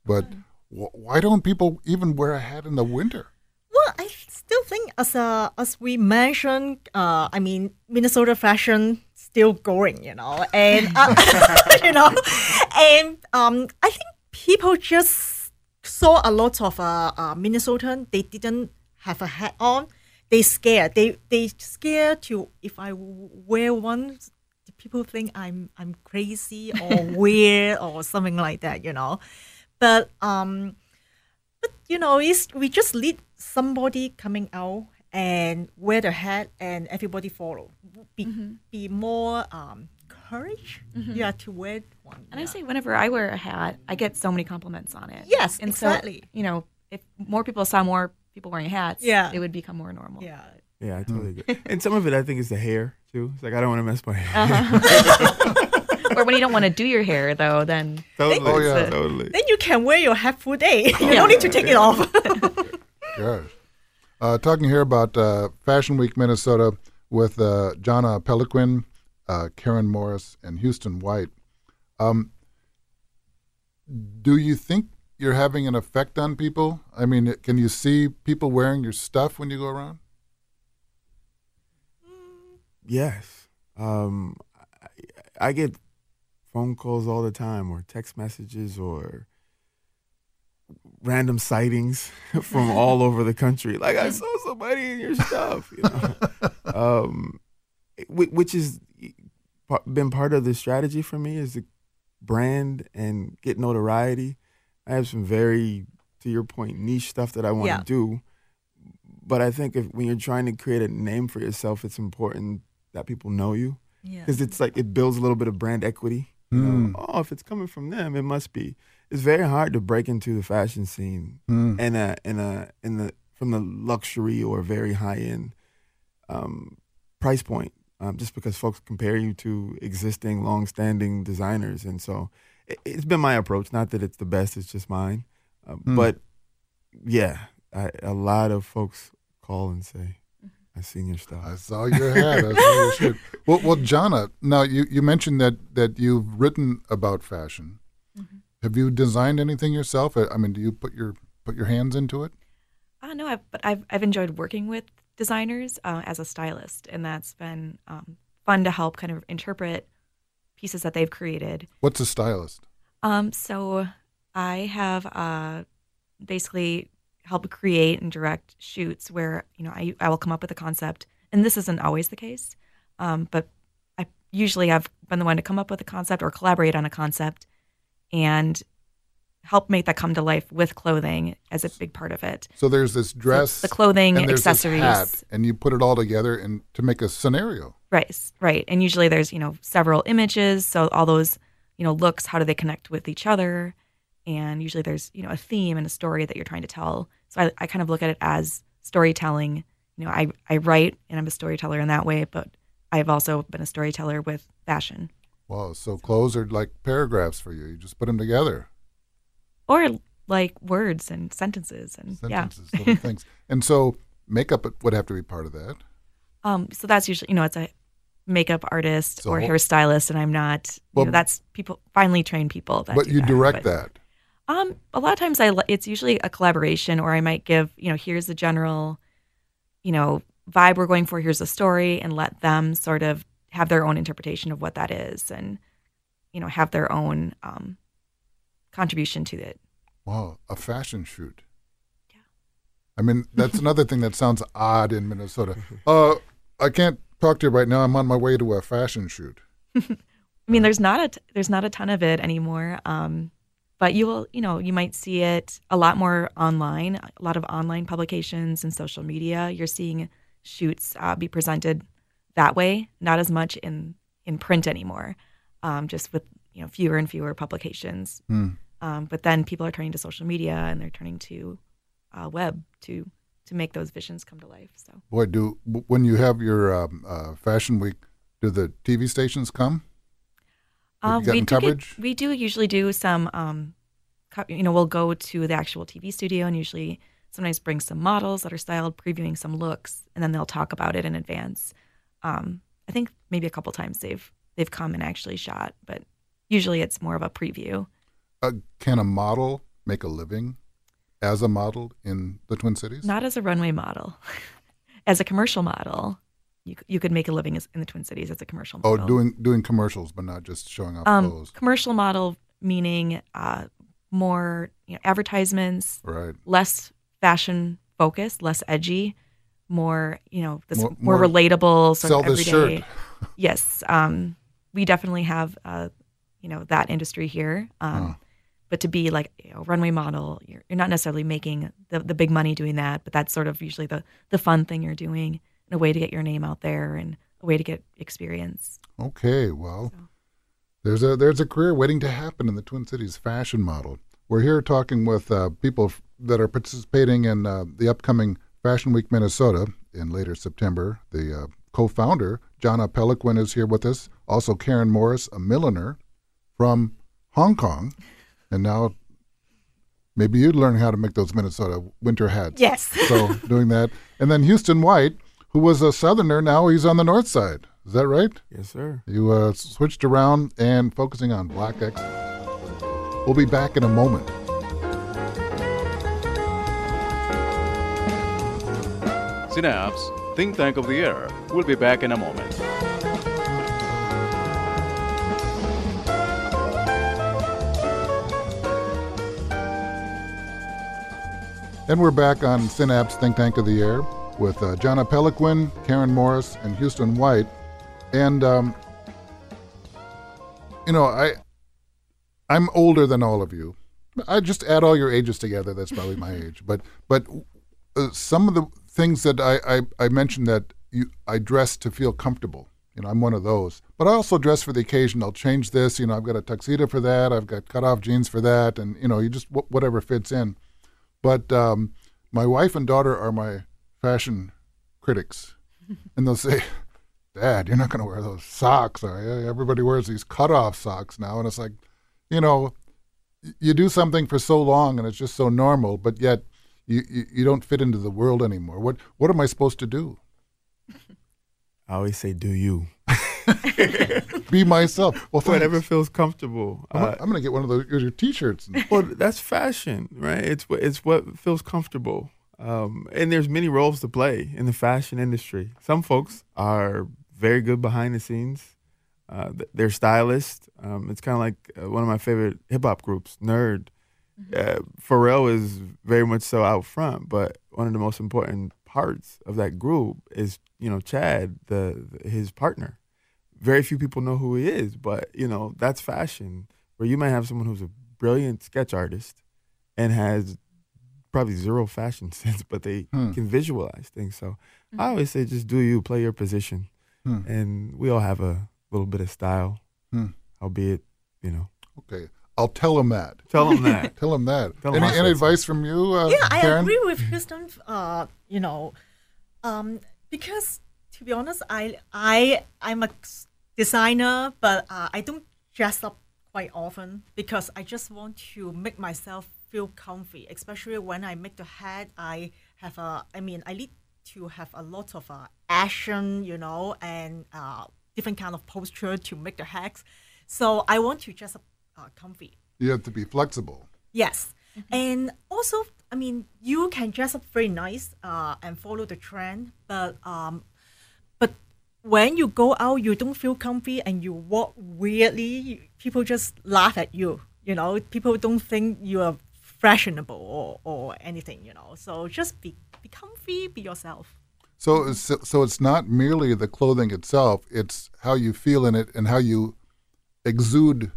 Speaker 3: But wh- why don't people even wear a hat in the winter?
Speaker 5: Well, I still think as uh, as we mentioned, uh, I mean Minnesota fashion still going, you know, and uh, you know, and um, I think people just saw a lot of uh, uh Minnesotan. They didn't have a hat on. They scared. They they scared to if I wear one, people think I'm I'm crazy or weird or something like that, you know. But um but you know, it's we just need somebody coming out and wear the hat, and everybody follow. Be mm-hmm. be more um courage, mm-hmm. yeah, to wear one.
Speaker 4: And I say, whenever I wear a hat, I get so many compliments on it.
Speaker 5: Yes,
Speaker 4: and
Speaker 5: exactly.
Speaker 4: So, you know, if more people saw more people wearing hats,
Speaker 5: Yeah.
Speaker 4: it would become more normal.
Speaker 5: yeah,
Speaker 6: Yeah, I totally agree. And some of it, I think, is the hair too. It's like I don't want to mess my hair. Uh-huh.
Speaker 4: or when you don't want to do your hair, though, then
Speaker 6: totally,
Speaker 3: Oh, yeah.
Speaker 6: totally.
Speaker 5: then you can wear your hat full day. you don't need to take it off.
Speaker 3: Gosh. Uh, talking here about uh, Fashion Week Minnesota with uh, Jahna Peloquin, uh, Karen Morris, and Houston White. Um, do you think you're having an effect on people? I mean, can you see people wearing your stuff when you go around?
Speaker 6: Yes. Um, I, I get phone calls all the time, or text messages, or random sightings from all over the country. Like I saw somebody in your stuff, you know. um, which has been part of the strategy for me is the brand and get notoriety. I have some very, to your point, niche stuff that I want to
Speaker 5: Yeah.
Speaker 6: do. But I think if when you're trying to create a name for yourself, it's important that people know you
Speaker 5: Yeah.
Speaker 6: because it's like it builds a little bit of brand equity. You
Speaker 3: Mm.
Speaker 6: know, oh, if it's coming from them, it must be. It's very hard to break into the fashion scene
Speaker 3: Mm.
Speaker 6: in a in a in the from the luxury or very high end um, price point, um, just because folks compare you to existing long standing designers, and so it, it's been my approach. Not that it's the best; it's just mine. Uh,
Speaker 3: Hmm.
Speaker 6: But yeah, I, a lot of folks call and say, "I seen your stuff."
Speaker 3: I saw your hat. I saw your shirt. Well, well, Jahna, now you, you mentioned that, that you've written about fashion. Have you designed anything yourself? I mean, do you put your put your hands into it?
Speaker 4: Uh, no, I've, but I've, I've enjoyed working with designers uh, as a stylist, and that's been um, fun to help kind of interpret pieces that they've created.
Speaker 3: What's a stylist?
Speaker 4: Um, so I have uh, basically helped create and direct shoots where you know I, I will come up with a concept, and this isn't always the case, um, but I usually have been the one to come up with a concept or collaborate on a concept, and help make that come to life with clothing as a big part of it.
Speaker 3: So there's this dress,
Speaker 4: the clothing,
Speaker 3: and
Speaker 4: accessories.
Speaker 3: hat, and you put it all together and to make a scenario.
Speaker 4: Right, right. And usually there's, you know, several images. So all those, you know, looks, how do they connect with each other? And usually there's, you know, a theme and a story that you're trying to tell. So I, I kind of look at it as storytelling. You know, I, I write and I'm a storyteller in that way, but I've also been a storyteller with fashion.
Speaker 3: Wow, so clothes are like paragraphs for you. You just put them together,
Speaker 4: Or like words and sentences and
Speaker 3: sentences,
Speaker 4: yeah.
Speaker 3: little things. And so makeup would have to be part of that.
Speaker 4: Um, so that's usually, you know, it's a makeup artist
Speaker 3: So-
Speaker 4: or hairstylist, and I'm not. You
Speaker 3: Well-
Speaker 4: know, that's people finely trained people. That
Speaker 3: but you
Speaker 4: that,
Speaker 3: direct
Speaker 4: but-
Speaker 3: that.
Speaker 4: Um, a lot of times I it's usually a collaboration, or I might give you know here's the general, you know, vibe we're going for. Here's the story, and let them sort of have their own interpretation of what that is, and you know have their own um, contribution to it.
Speaker 3: Wow, a fashion shoot.
Speaker 4: Yeah.
Speaker 3: I mean, that's another thing that sounds odd in Minnesota. Uh, I can't talk to you right now. I'm on my way to a fashion shoot.
Speaker 4: I mean, there's not a t- there's not a ton of it anymore. Um, but you will, you know, you might see it a lot more online. A lot of online publications and social media. You're seeing shoots uh, be presented that way, not as much in in print anymore. Um, just with you know fewer and fewer publications.
Speaker 3: Hmm.
Speaker 4: Um, but then people are turning to social media and they're turning to uh, web to to make those visions come to life. So
Speaker 3: Boy, do when you have your um, uh, fashion week, do the TV stations come?
Speaker 4: Um, we do get-
Speaker 3: coverage?
Speaker 4: we do usually do some. Um, co- you know, we'll go to the actual TV studio and usually sometimes bring some models that are styled, previewing some looks, and then they'll talk about it in advance. Um, I think maybe a couple times they've they've come and actually shot, but usually it's more of a preview.
Speaker 3: Uh, can a model make a living as a model in the Twin Cities?
Speaker 4: Not as a runway model, as a commercial model. You, you could make a living as, in the Twin Cities as a commercial
Speaker 3: oh,
Speaker 4: model.
Speaker 3: doing doing commercials, but not just showing off
Speaker 4: um,
Speaker 3: clothes.
Speaker 4: commercial model meaning uh, more you know, advertisements,
Speaker 3: Right.
Speaker 4: less fashion focused, less edgy, more you know this
Speaker 3: More-
Speaker 4: more,
Speaker 3: more
Speaker 4: relatable sort
Speaker 3: Sell
Speaker 4: of
Speaker 3: this shirt.
Speaker 4: Yes, um, we definitely have uh, you know that industry here. Um,
Speaker 3: Huh.
Speaker 4: But to be like you know, runway model, you're, you're not necessarily making the, the big money doing that, but that's sort of usually the the fun thing you're doing and a way to get your name out there and a way to get experience.
Speaker 3: Okay, well,
Speaker 4: So.
Speaker 3: there's a there's a career waiting to happen in the Twin Cities fashion model. We're here talking with uh, people that are participating in uh, the upcoming Fashion Week Minnesota in later September. The uh, co-founder Jahna Peloquin is here with us. Also, Karen Morris, a milliner from Hong Kong, and now maybe you'd learn how to make those Minnesota winter hats.
Speaker 5: Yes.
Speaker 3: So doing that, and then Houston White, who was a Southerner, now he's on the North Side. Is that right?
Speaker 6: Yes, sir.
Speaker 3: You uh, switched around and focusing on Black X. We'll be back in a moment.
Speaker 2: Synapse, Think Tank of the Air, will be back in a moment.
Speaker 3: And we're back on Synapse Think Tank of the Air with uh, Jahna Peloquin, Karen Morris, and Houston White. And um, you know, I I'm older than all of you. I just add all your ages together. That's probably my age. But but uh, some of the things that I, I, I mentioned that you, I dress to feel comfortable. You know, I'm one of those. But I also dress for the occasion. I'll change this. You know, I've got a tuxedo for that. I've got cutoff jeans for that, and you know, you just whatever fits in. But um, my wife and daughter are my fashion critics, and they'll say, "Dad, you're not going to wear those socks, are you? Everybody wears these cutoff socks now." And it's like, you know, you do something for so long, and it's just so normal, but yet you, you, you don't fit into the world anymore. What what am I supposed to do?
Speaker 6: I always say, "Do you."
Speaker 3: Be myself. Well,
Speaker 6: whatever feels comfortable.
Speaker 3: I'm,
Speaker 6: Uh,
Speaker 3: I'm going to get one of those your t-shirts.
Speaker 6: well, that's fashion, right? It's what it's what feels comfortable. Um, and there's many roles to play in the fashion industry. Some folks are very good behind the scenes. Uh, they're stylists. Um, it's kind of like uh, one of my favorite hip hop groups, Nerd. Uh, Pharrell is very much so out front, but one of the most important parts of that group is, you know, Chad, the, the his partner. Very few people know who he is, but you know that's fashion. Where you might have someone who's a brilliant sketch artist and has probably zero fashion sense, but they
Speaker 3: Hmm.
Speaker 6: can visualize things. So I always say, just do you, play your position,
Speaker 3: Hmm.
Speaker 6: and we all have a little bit of style,
Speaker 3: Hmm.
Speaker 6: albeit, you know.
Speaker 3: Okay, I'll tell him that.
Speaker 6: Tell them that.
Speaker 3: Tell him that.
Speaker 6: Tell
Speaker 3: any
Speaker 6: I
Speaker 3: any advice from you, uh,
Speaker 5: yeah, I
Speaker 3: Karen?
Speaker 5: agree with Houston. Uh, you know, um, because to be honest, I I I'm a designer, but uh, I don't dress up quite often because I just want to make myself feel comfy. Especially when I make the hat, I have a. I mean, I need to have a lot of uh, action, you know, and uh, different kind of posture to make the hats. So I want to dress up uh, comfy.
Speaker 3: You have to be flexible.
Speaker 5: Yes. And also, I mean, you can dress up very nice uh, and follow the trend, but um, but when you go out, you don't feel comfy and you walk weirdly. People just laugh at you. You know, people don't think you are fashionable or, or anything. You know, so just be be comfy, be yourself.
Speaker 3: So, so, so it's not merely the clothing itself; it's how you feel in it and how you exude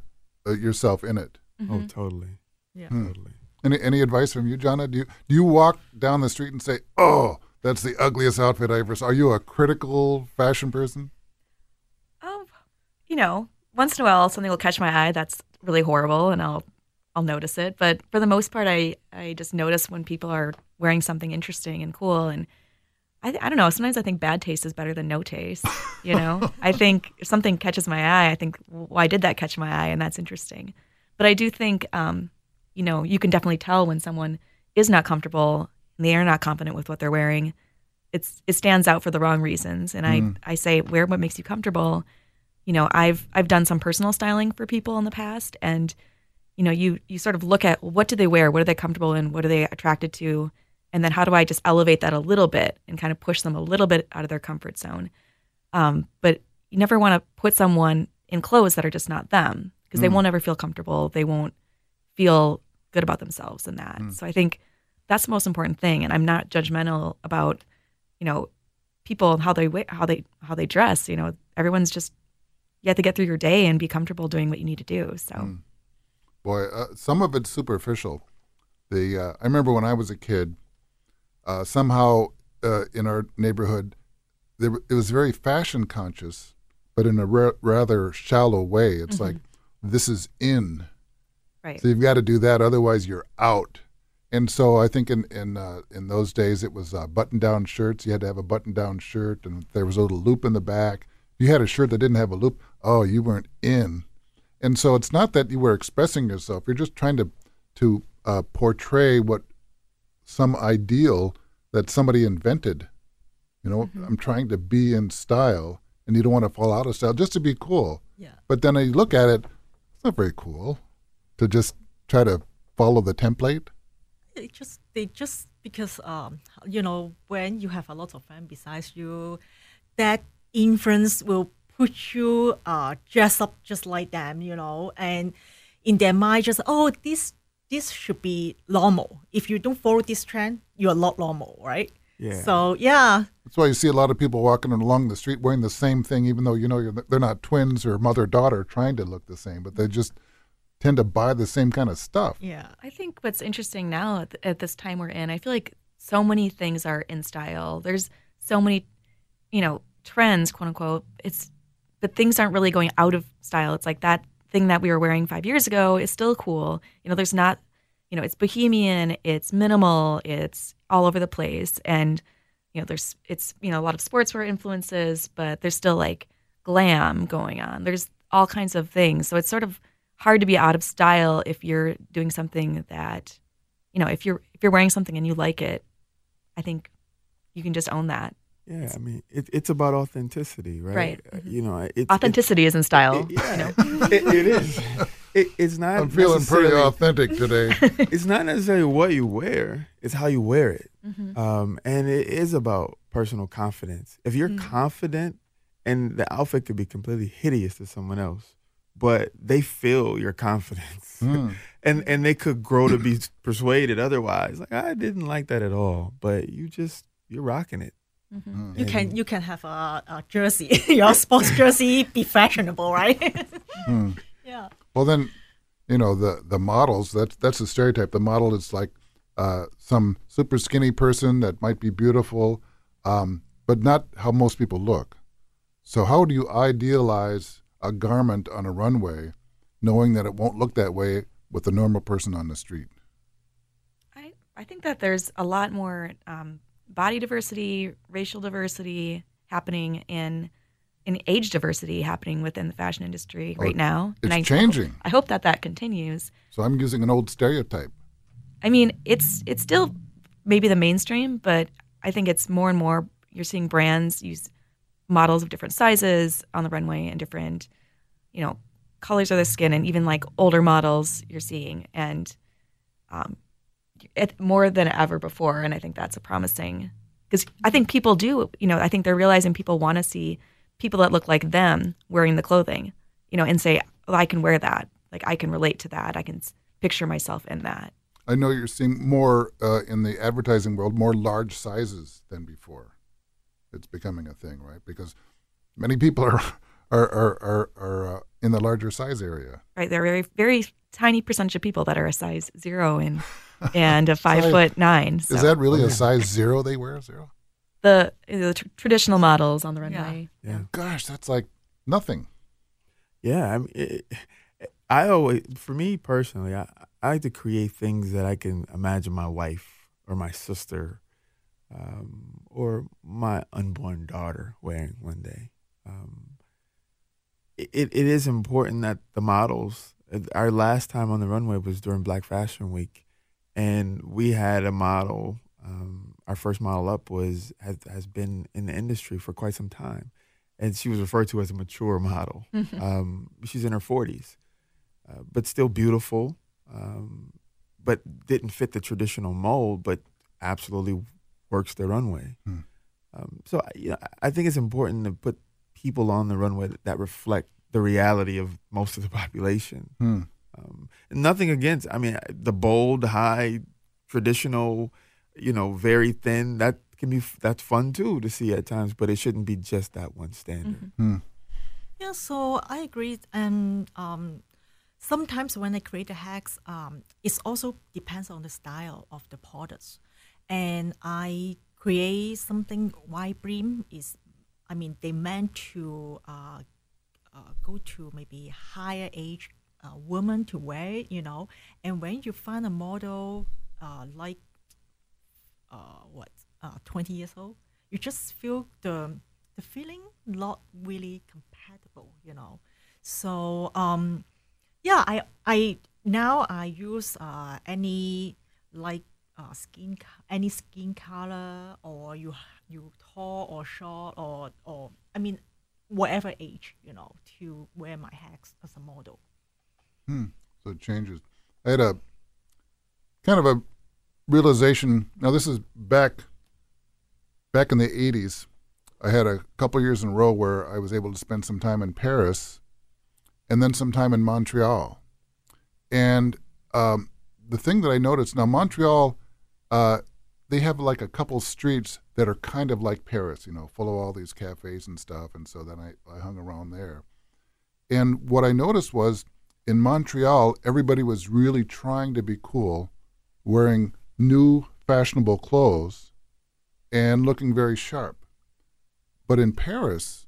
Speaker 3: uh, yourself in it. Mm-hmm.
Speaker 6: Oh, totally.
Speaker 5: Yeah. Hmm.
Speaker 6: Totally.
Speaker 3: Any any advice from you, Jahna? Do you do you walk down the street and say, "Oh, that's the ugliest outfit I ever saw"? Are you a critical fashion person?
Speaker 4: Oh, you know, once in a while something will catch my eye that's really horrible, and I'll I'll notice it. But for the most part, I I just notice when people are wearing something interesting and cool, and I I don't know. Sometimes I think bad taste is better than no taste. You know, I think if something catches my eye, I think why did that catch my eye, and that's interesting. But I do think, um, you know, you can definitely tell when someone is not comfortable and they are not confident with what they're wearing. It's it stands out for the wrong reasons, and I I say wear what makes you comfortable you know i've i've done some personal styling for people in the past and you know you you sort of look at what do they wear what are they comfortable in what are they attracted to and then how do i just elevate that a little bit and kind of push them a little bit out of their comfort zone? Um, but you never want to put someone in clothes that are just not them because they won't ever feel comfortable. They won't feel good about themselves in that. So i think that's the most important thing and i'm not judgmental about you know people and how they how they how they dress you know? Everyone's just you have to get through your day and be comfortable doing what you need to do. So.
Speaker 3: Boy, uh, some of it's superficial. The uh, I remember when I was a kid, uh, somehow uh, in our neighborhood, there, it was very fashion conscious, but in a ra- rather shallow way. It's like this is in,
Speaker 4: right.
Speaker 3: so you've got to do that, otherwise you're out. And so I think in in uh, in those days it was uh, button down shirts. You had to have a button down shirt, and there was a little loop in the back. If you had a shirt that didn't have a loop, oh, you weren't in. And so it's not that you were expressing yourself; you're just trying to to uh, portray what some ideal that somebody invented. You know, I'm trying to be in style, and you don't want to fall out of style just to be cool.
Speaker 5: Yeah.
Speaker 3: But then I look at it, it's not very cool to just try to follow the template.
Speaker 5: they just they just because um you know when you have a lot of friends besides you, that influence will put you uh dress up just like them, you know, and in their mind just oh this this should be normal. If you don't follow this trend, you're not normal, right?
Speaker 6: Yeah.
Speaker 5: So yeah,
Speaker 3: That's why you see a lot of people walking along the street wearing the same thing, even though you know you're, they're not twins or mother daughter trying to look the same, but they mm-hmm. just tend to buy the same kind of stuff.
Speaker 5: yeah.
Speaker 4: I think what's interesting now at, at this time we're in, I feel like so many things are in style. There's so many, you know, trends, quote unquote. It's, but things aren't really going out of style. It's like that thing that we were wearing five years ago is still cool. You know, there's not, you know, it's bohemian, it's minimal, it's all over the place, and you know, there's it's you know a lot of sportswear influences, but there's still like glam going on. There's all kinds of things, so it's sort of hard to be out of style if you're doing something that, you know, if you're if you're wearing something and you like it, I think you can just own that.
Speaker 6: Yeah, I mean, it, it's about authenticity, right?
Speaker 4: Right.
Speaker 6: Uh, You know, it's
Speaker 4: Authenticity is in style.
Speaker 6: It, yeah,
Speaker 4: You know?
Speaker 6: it, it is. It, it's not.
Speaker 3: I'm feeling pretty authentic today.
Speaker 6: It's not necessarily what you wear; it's how you wear it.
Speaker 4: Mm-hmm.
Speaker 6: Um, and it is about personal confidence. If you're confident, and the outfit could be completely hideous to someone else, but they feel your confidence,
Speaker 3: Hmm.
Speaker 6: and and they could grow to be persuaded otherwise. Like I didn't like that at all, but you just you're rocking it.
Speaker 4: Mm-hmm.
Speaker 5: You can you can have a, a jersey, your sports jersey, be fashionable, right?
Speaker 3: Hmm.
Speaker 5: yeah.
Speaker 3: Well, then, you know the the models. That's that's the stereotype. The model is like uh, some super skinny person that might be beautiful, um, but not how most people look. So, how do you idealize a garment on a runway, knowing that it won't look that way with a normal person on the street?
Speaker 4: I, I think that there's a lot more um, body diversity, racial diversity happening in in age diversity happening within the fashion industry
Speaker 3: Oh,
Speaker 4: right now.
Speaker 3: it's
Speaker 4: I
Speaker 3: changing.
Speaker 4: I hope that that continues.
Speaker 3: So, I'm using an old stereotype.
Speaker 4: I mean, it's it's still maybe the mainstream, but I think it's more and more you're seeing brands use models of different sizes on the runway and different, you know, colors of the skin, and even like older models you're seeing, and um, it, more than ever before. And I think that's a promising because I think people do, you know, I think they're realizing people want to see people that look like them wearing the clothing, you know, and say, oh, I can wear that, like I can relate to that, I can picture myself in that.
Speaker 3: I know you're seeing more uh, in the advertising world, more large sizes than before. It's becoming a thing, right? Because many people are are are are, are uh, in the larger size area.
Speaker 4: right? There are very very tiny percentage of people that are a size zero and and a five
Speaker 3: Size-
Speaker 4: foot nine. So
Speaker 3: Is that really a size zero they wear? Zero?
Speaker 4: the the tr- traditional models on the runway?
Speaker 6: Yeah.
Speaker 3: Gosh, that's like nothing.
Speaker 6: Yeah, I mean, it, I always, for me personally, I, I like to create things that I can imagine my wife or my sister um, or my unborn daughter wearing one day. Um, it, it is important that the models. Our last time on the runway was during Black Fashion Week, and we had a model. Um, our first model up was has has been in the industry for quite some time, and she was referred to as a mature model. Um, she's in her forties, uh, but still beautiful, um, but didn't fit the traditional mold, but absolutely works the runway.
Speaker 3: Hmm.
Speaker 6: Um, so I- you know, I think it's important to put people on the runway that, that reflect the reality of most of the population.
Speaker 3: Hmm.
Speaker 6: Um, nothing against, I mean, the bold, high, traditional, you know, very thin. That can be that's fun too to see at times, but it shouldn't be just that one standard.
Speaker 3: Hmm.
Speaker 5: Yeah, so I agree. And um, sometimes when I create the hacks, um, it also depends on the style of the products. And I create something wide brim is, I mean, they meant to uh, uh, go to maybe higher age uh, woman to wear it, you know. And when you find a model uh, like uh, what uh, 20 years old you just feel the the feeling not really compatible you know so um yeah i i now i use any like skin any skin color or you you tall or short or or i mean whatever age you know to wear my hacks as a model
Speaker 3: Hmm. So it changes. I had a kind of a realization. Now, this is back back in the '80s. I had a couple years in a row where I was able to spend some time in Paris, and then some time in Montreal. And um, the thing that I noticed now, Montreal, uh, they have like a couple streets that are kind of like Paris, you know, full of all these cafes and stuff. And so then I, I hung around there. And what I noticed was in Montreal, everybody was really trying to be cool, wearing new fashionable clothes and looking very sharp. But in Paris,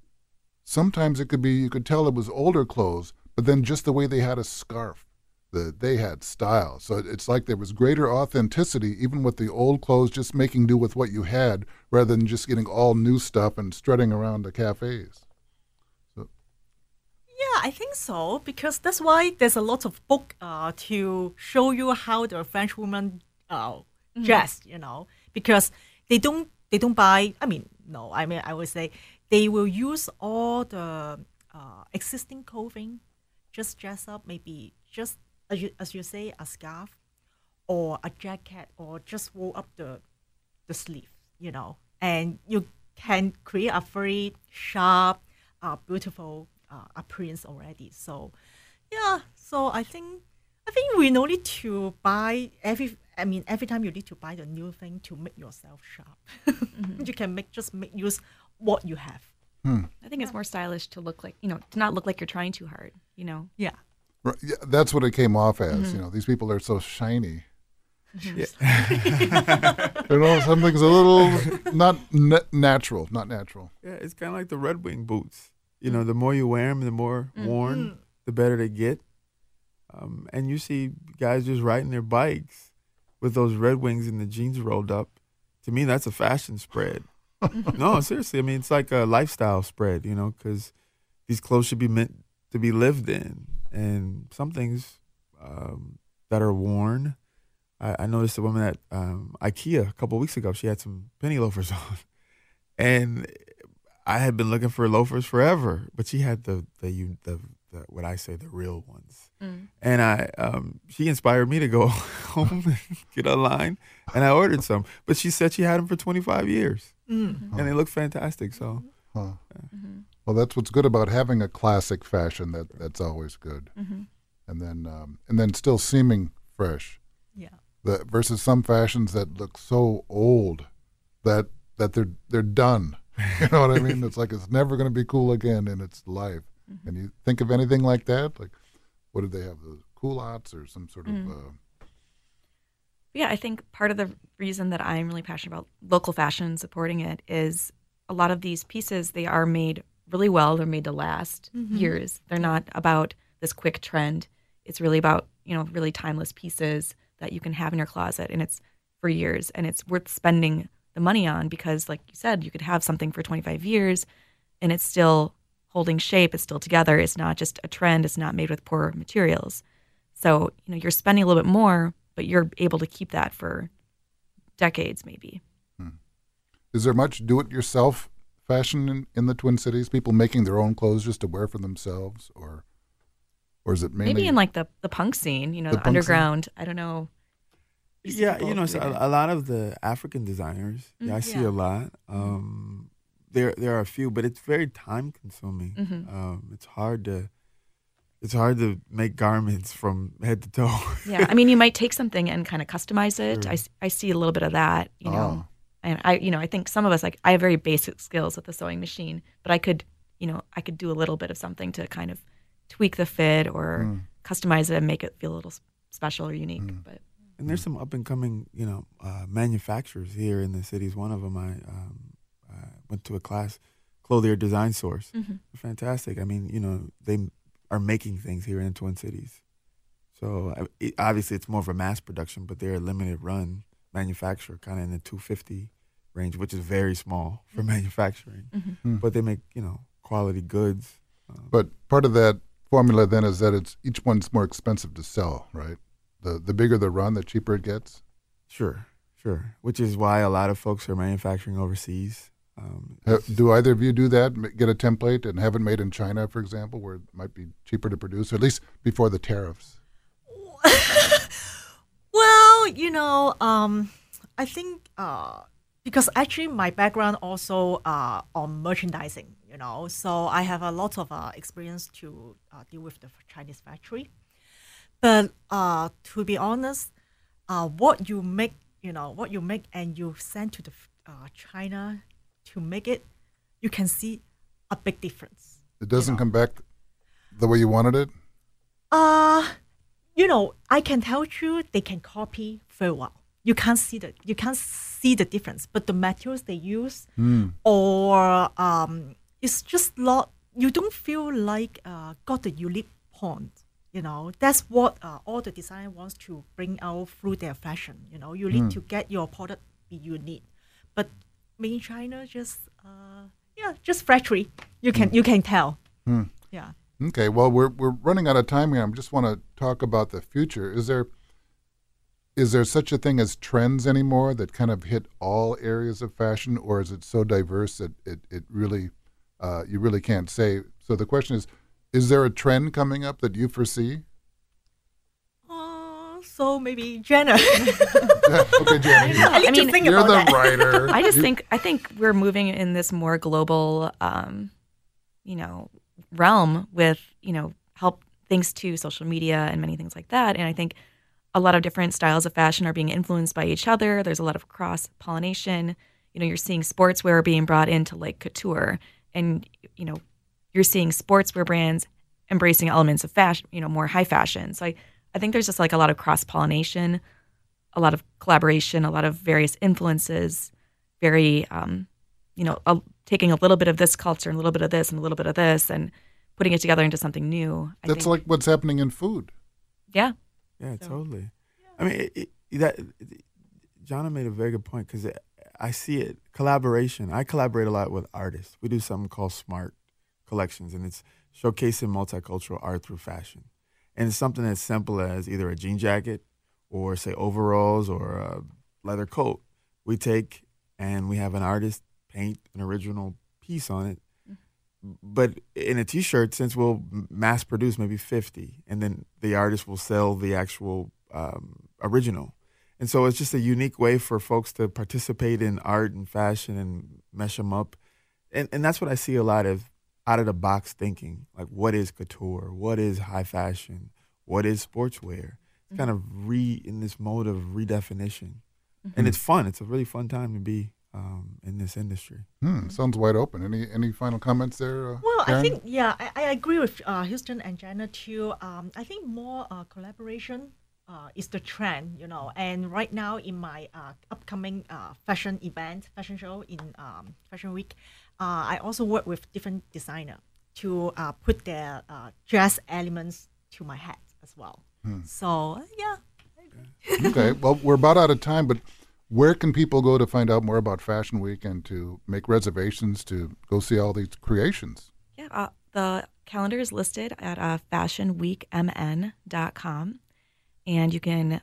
Speaker 3: sometimes it could be, you could tell it was older clothes, but then just the way they had a scarf, the, they had style. So it's like there was greater authenticity, even with the old clothes, just making do with what you had, rather than just getting all new stuff and strutting around the cafes.
Speaker 5: Yeah, I think so because that's why there's a lot of book uh, to show you how the French women uh, dress. You know, because they don't they don't buy. I mean, no, I mean I would say they will use all the uh, existing clothing, just dress up, maybe just as you, as you say, a scarf or a jacket, or just roll up the the sleeve. You know, and you can create a very sharp, uh, beautiful uh, appearance already. So, yeah. So I think I think we no need to buy every. I mean, every time you need to buy the new thing to make yourself sharp. you can make just make use what you have.
Speaker 4: I think it's more stylish to look like, you know, to not look like you're trying too hard, you know?
Speaker 5: Yeah.
Speaker 3: Right, yeah, that's what it came off as. Mm-hmm. You know, these people are so shiny. Mm-hmm. you know, something's a little not na- natural, not natural.
Speaker 6: Yeah, it's kind of like the Red Wing boots. You know, the more you wear them, the more mm-hmm. worn, the better they get. Um, and you see guys just riding their bikes with those Red Wings and the jeans rolled up. To me, that's a fashion spread. no, seriously. I mean, it's like a lifestyle spread, you know, because these clothes should be meant to be lived in. And some things um, that are worn, I, I noticed a woman at um, IKEA a couple weeks ago. She had some penny loafers on, and I had been looking for loafers forever, but she had the the you the, the what I say the real ones, and I um, she inspired me to go home and get online, and I ordered some. But she said she had them for 25 years, and they look fantastic. So
Speaker 3: Huh. Well, that's what's good about having a classic fashion. That that's always good. And then um, and then still seeming fresh.
Speaker 5: Yeah.
Speaker 3: The, versus some fashions that look so old that that they're they're done. You know what I mean? It's like it's never going to be cool again in its life. And you think of anything like that? Like, what did they have? The culottes or some sort of uh,
Speaker 4: Yeah, I think part of the reason that I'm really passionate about local fashion and supporting it is a lot of these pieces they are made really well. They're made to last mm-hmm. years. They're not about this quick trend. It's really about you know really timeless pieces that you can have in your closet, and it's for years, and it's worth spending the money on because, like you said, you could have something for 25 years, and it's still holding shape. It's still together. It's not just a trend. It's not made with poor materials. So you know you're spending a little bit more, but you're able to keep that for decades, maybe. Hmm.
Speaker 3: Is there much do-it-yourself fashion in, in the Twin Cities? People making their own clothes just to wear for themselves, or or is it mainly
Speaker 4: Maybe in like the the punk scene, you know,
Speaker 3: The
Speaker 4: the,
Speaker 3: punk scene?
Speaker 4: underground. I don't know.
Speaker 6: Yeah, you know, so a, a lot of the African designers, yeah, I see
Speaker 5: Yeah.
Speaker 6: a lot. Um, there, there are a few, but it's very time consuming. Um, it's hard to, it's hard to make garments from head to toe.
Speaker 4: yeah, I mean, you might take something and kind of customize it.
Speaker 6: Sure.
Speaker 4: I, s- I see a little bit of that, you know. And I, you know, I think some of us like I have very basic skills with the sewing machine, but I could, you know, I could do a little bit of something to kind of tweak the fit or customize it and make it feel a little special or unique. But
Speaker 6: And there's some up and coming, you know, uh, manufacturers here in the cities. One of them, I um, uh, went to a class, Clothier Design Source. Fantastic. I mean, you know, they are making things here in the Twin Cities. So it, obviously, it's more of a mass production, but they're a limited run manufacturer, kind of in the 250 range, which is very small for manufacturing. But they make, you know, quality goods. Um,
Speaker 3: But part of that formula then is that it's each one's more expensive to sell, right? The the bigger the run, the cheaper it gets.
Speaker 6: Sure, sure. Which is why a lot of folks are manufacturing overseas. Um,
Speaker 3: Do either of you do that? Get a template and have it made in China, for example, where it might be cheaper to produce, or at least before the tariffs.
Speaker 5: You know, um, I think uh, because actually my background also uh, on merchandising, you know, so I have a lot of uh, experience to uh, deal with the Chinese factory. But uh, to be honest, uh, what you make, you know, what you make and you send to the uh, China to make it, you can see a big difference.
Speaker 3: It doesn't come back the way you wanted it.
Speaker 5: Uh you know, I can tell you they can copy very well. You can't see the you can't see the difference, but the materials they use or um, it's just not. You don't feel like uh, got the unique point. You know, that's what uh, all the designer wants to bring out through their fashion. You know, you need to get your product be unique, but in China just uh, yeah, just factory. You can you can tell. Yeah.
Speaker 3: Okay, well, we're we're running out of time here. I just want to talk about the future. Is there is there such a thing as trends anymore that kind of hit all areas of fashion, or is it so diverse that it it really uh, you really can't say? So the question is, is there a trend coming up that you foresee?
Speaker 5: Uh, so maybe Jenna.
Speaker 3: okay, Jenny,
Speaker 5: I need
Speaker 4: I
Speaker 5: to
Speaker 4: mean,
Speaker 5: think
Speaker 3: you're
Speaker 5: about
Speaker 3: the
Speaker 5: that.
Speaker 3: writer.
Speaker 4: I just
Speaker 3: You-
Speaker 4: think I think we're moving in this more global, um, you know, realm with you know help thanks to social media and many things like that. And I think a lot of different styles of fashion are being influenced by each other. There's a lot of cross pollination. You know, you're seeing sportswear being brought into like couture, and you know, you're seeing sportswear brands embracing elements of fashion. You know, more high fashion. So I, I think there's just like a lot of cross pollination, a lot of collaboration, a lot of various influences very um, you know a, taking a little bit of this culture and a little bit of this and a little bit of this and putting it together into something new I
Speaker 3: That's
Speaker 4: think,
Speaker 3: like what's happening in food.
Speaker 4: yeah
Speaker 6: Yeah,
Speaker 5: So-
Speaker 6: totally. I mean, it, it, that Jahna made a very good point because I see it collaboration. I collaborate a lot with artists. We do something called Smart Collections, and it's showcasing multicultural art through fashion. And it's something as simple as either a jean jacket, or say overalls, or a leather coat. We take and we have an artist paint an original piece on it. Mm-hmm. But in a T-shirt, since we'll mass produce maybe fifty, and then the artist will sell the actual um, original, and so it's just a unique way for folks to participate in art and fashion and mesh them up, and and that's what I see a lot of out of the box thinking, like what is couture, what is high fashion, what is sportswear. It's mm-hmm. kind of re in this mode of redefinition, and mm-hmm. it's fun. It's a really fun time to be um, in this industry.
Speaker 3: Hmm, sounds wide open. Any any final comments there? Uh,
Speaker 5: Well, I think yeah, I, I agree with uh, Houston and Jenna too. Um, I think more uh, collaboration uh, is the trend, you know. And right now in my uh, upcoming uh, fashion event, fashion show in um, Fashion Week, uh, I also work with different designer to uh, put their uh, dress elements to my hat as well. So yeah,
Speaker 3: okay. Well, we're about out of time, but where can people go to find out more about Fashion Week and to make reservations to go see all these creations?
Speaker 4: yeah uh, the calendar is listed at uh, fashionweekmn.com and you can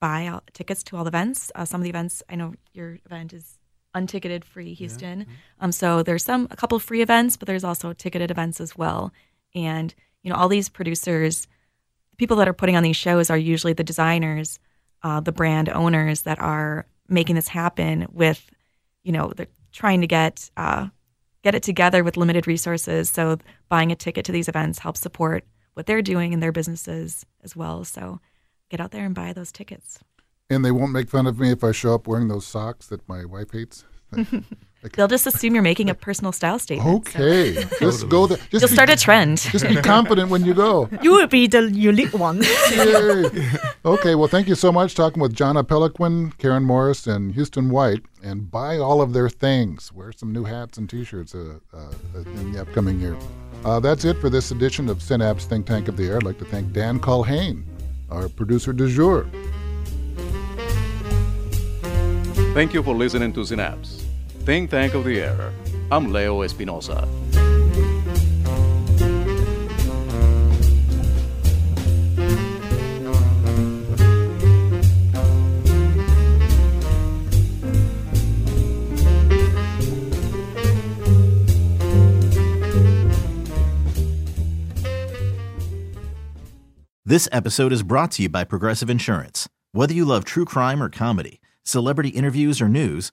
Speaker 4: buy all, tickets to all the events. Uh, some of the events i know your event is unticketed free houston. um, so there's some a couple free events but there's also ticketed events as well. And you know all these producers the people that are putting on these shows are usually the designers uh, the brand owners that are making this happen with you know they're trying to get uh, get it together with limited resources. So buying a ticket to these events helps support what they're doing in their businesses as well. So get out there and buy those tickets.
Speaker 3: And they won't make fun of me if I show up wearing those socks that my wife hates.
Speaker 4: they'll just assume you're making a personal style statement so
Speaker 3: Okay, just go there. Just
Speaker 4: you'll
Speaker 3: be,
Speaker 4: start a trend
Speaker 3: Just be confident when you go.
Speaker 5: you will be the unique one.
Speaker 3: Yay. Okay, well, thank you so much. Talking with Jahna Peloquin, Karen Morris, and Houston White, and buy all of their things. Wear some new hats and T-shirts uh, uh, in the upcoming year. Uh, that's it for this edition of Synapse Think Tank of the Air. I'd like to thank Dan Culhane, our producer du jour.
Speaker 2: Thank you for listening to Synapse. Think Tank of the Air. I'm Leo Espinosa.
Speaker 1: This episode is brought to you by Progressive Insurance. Whether you love true crime or comedy, celebrity interviews or news,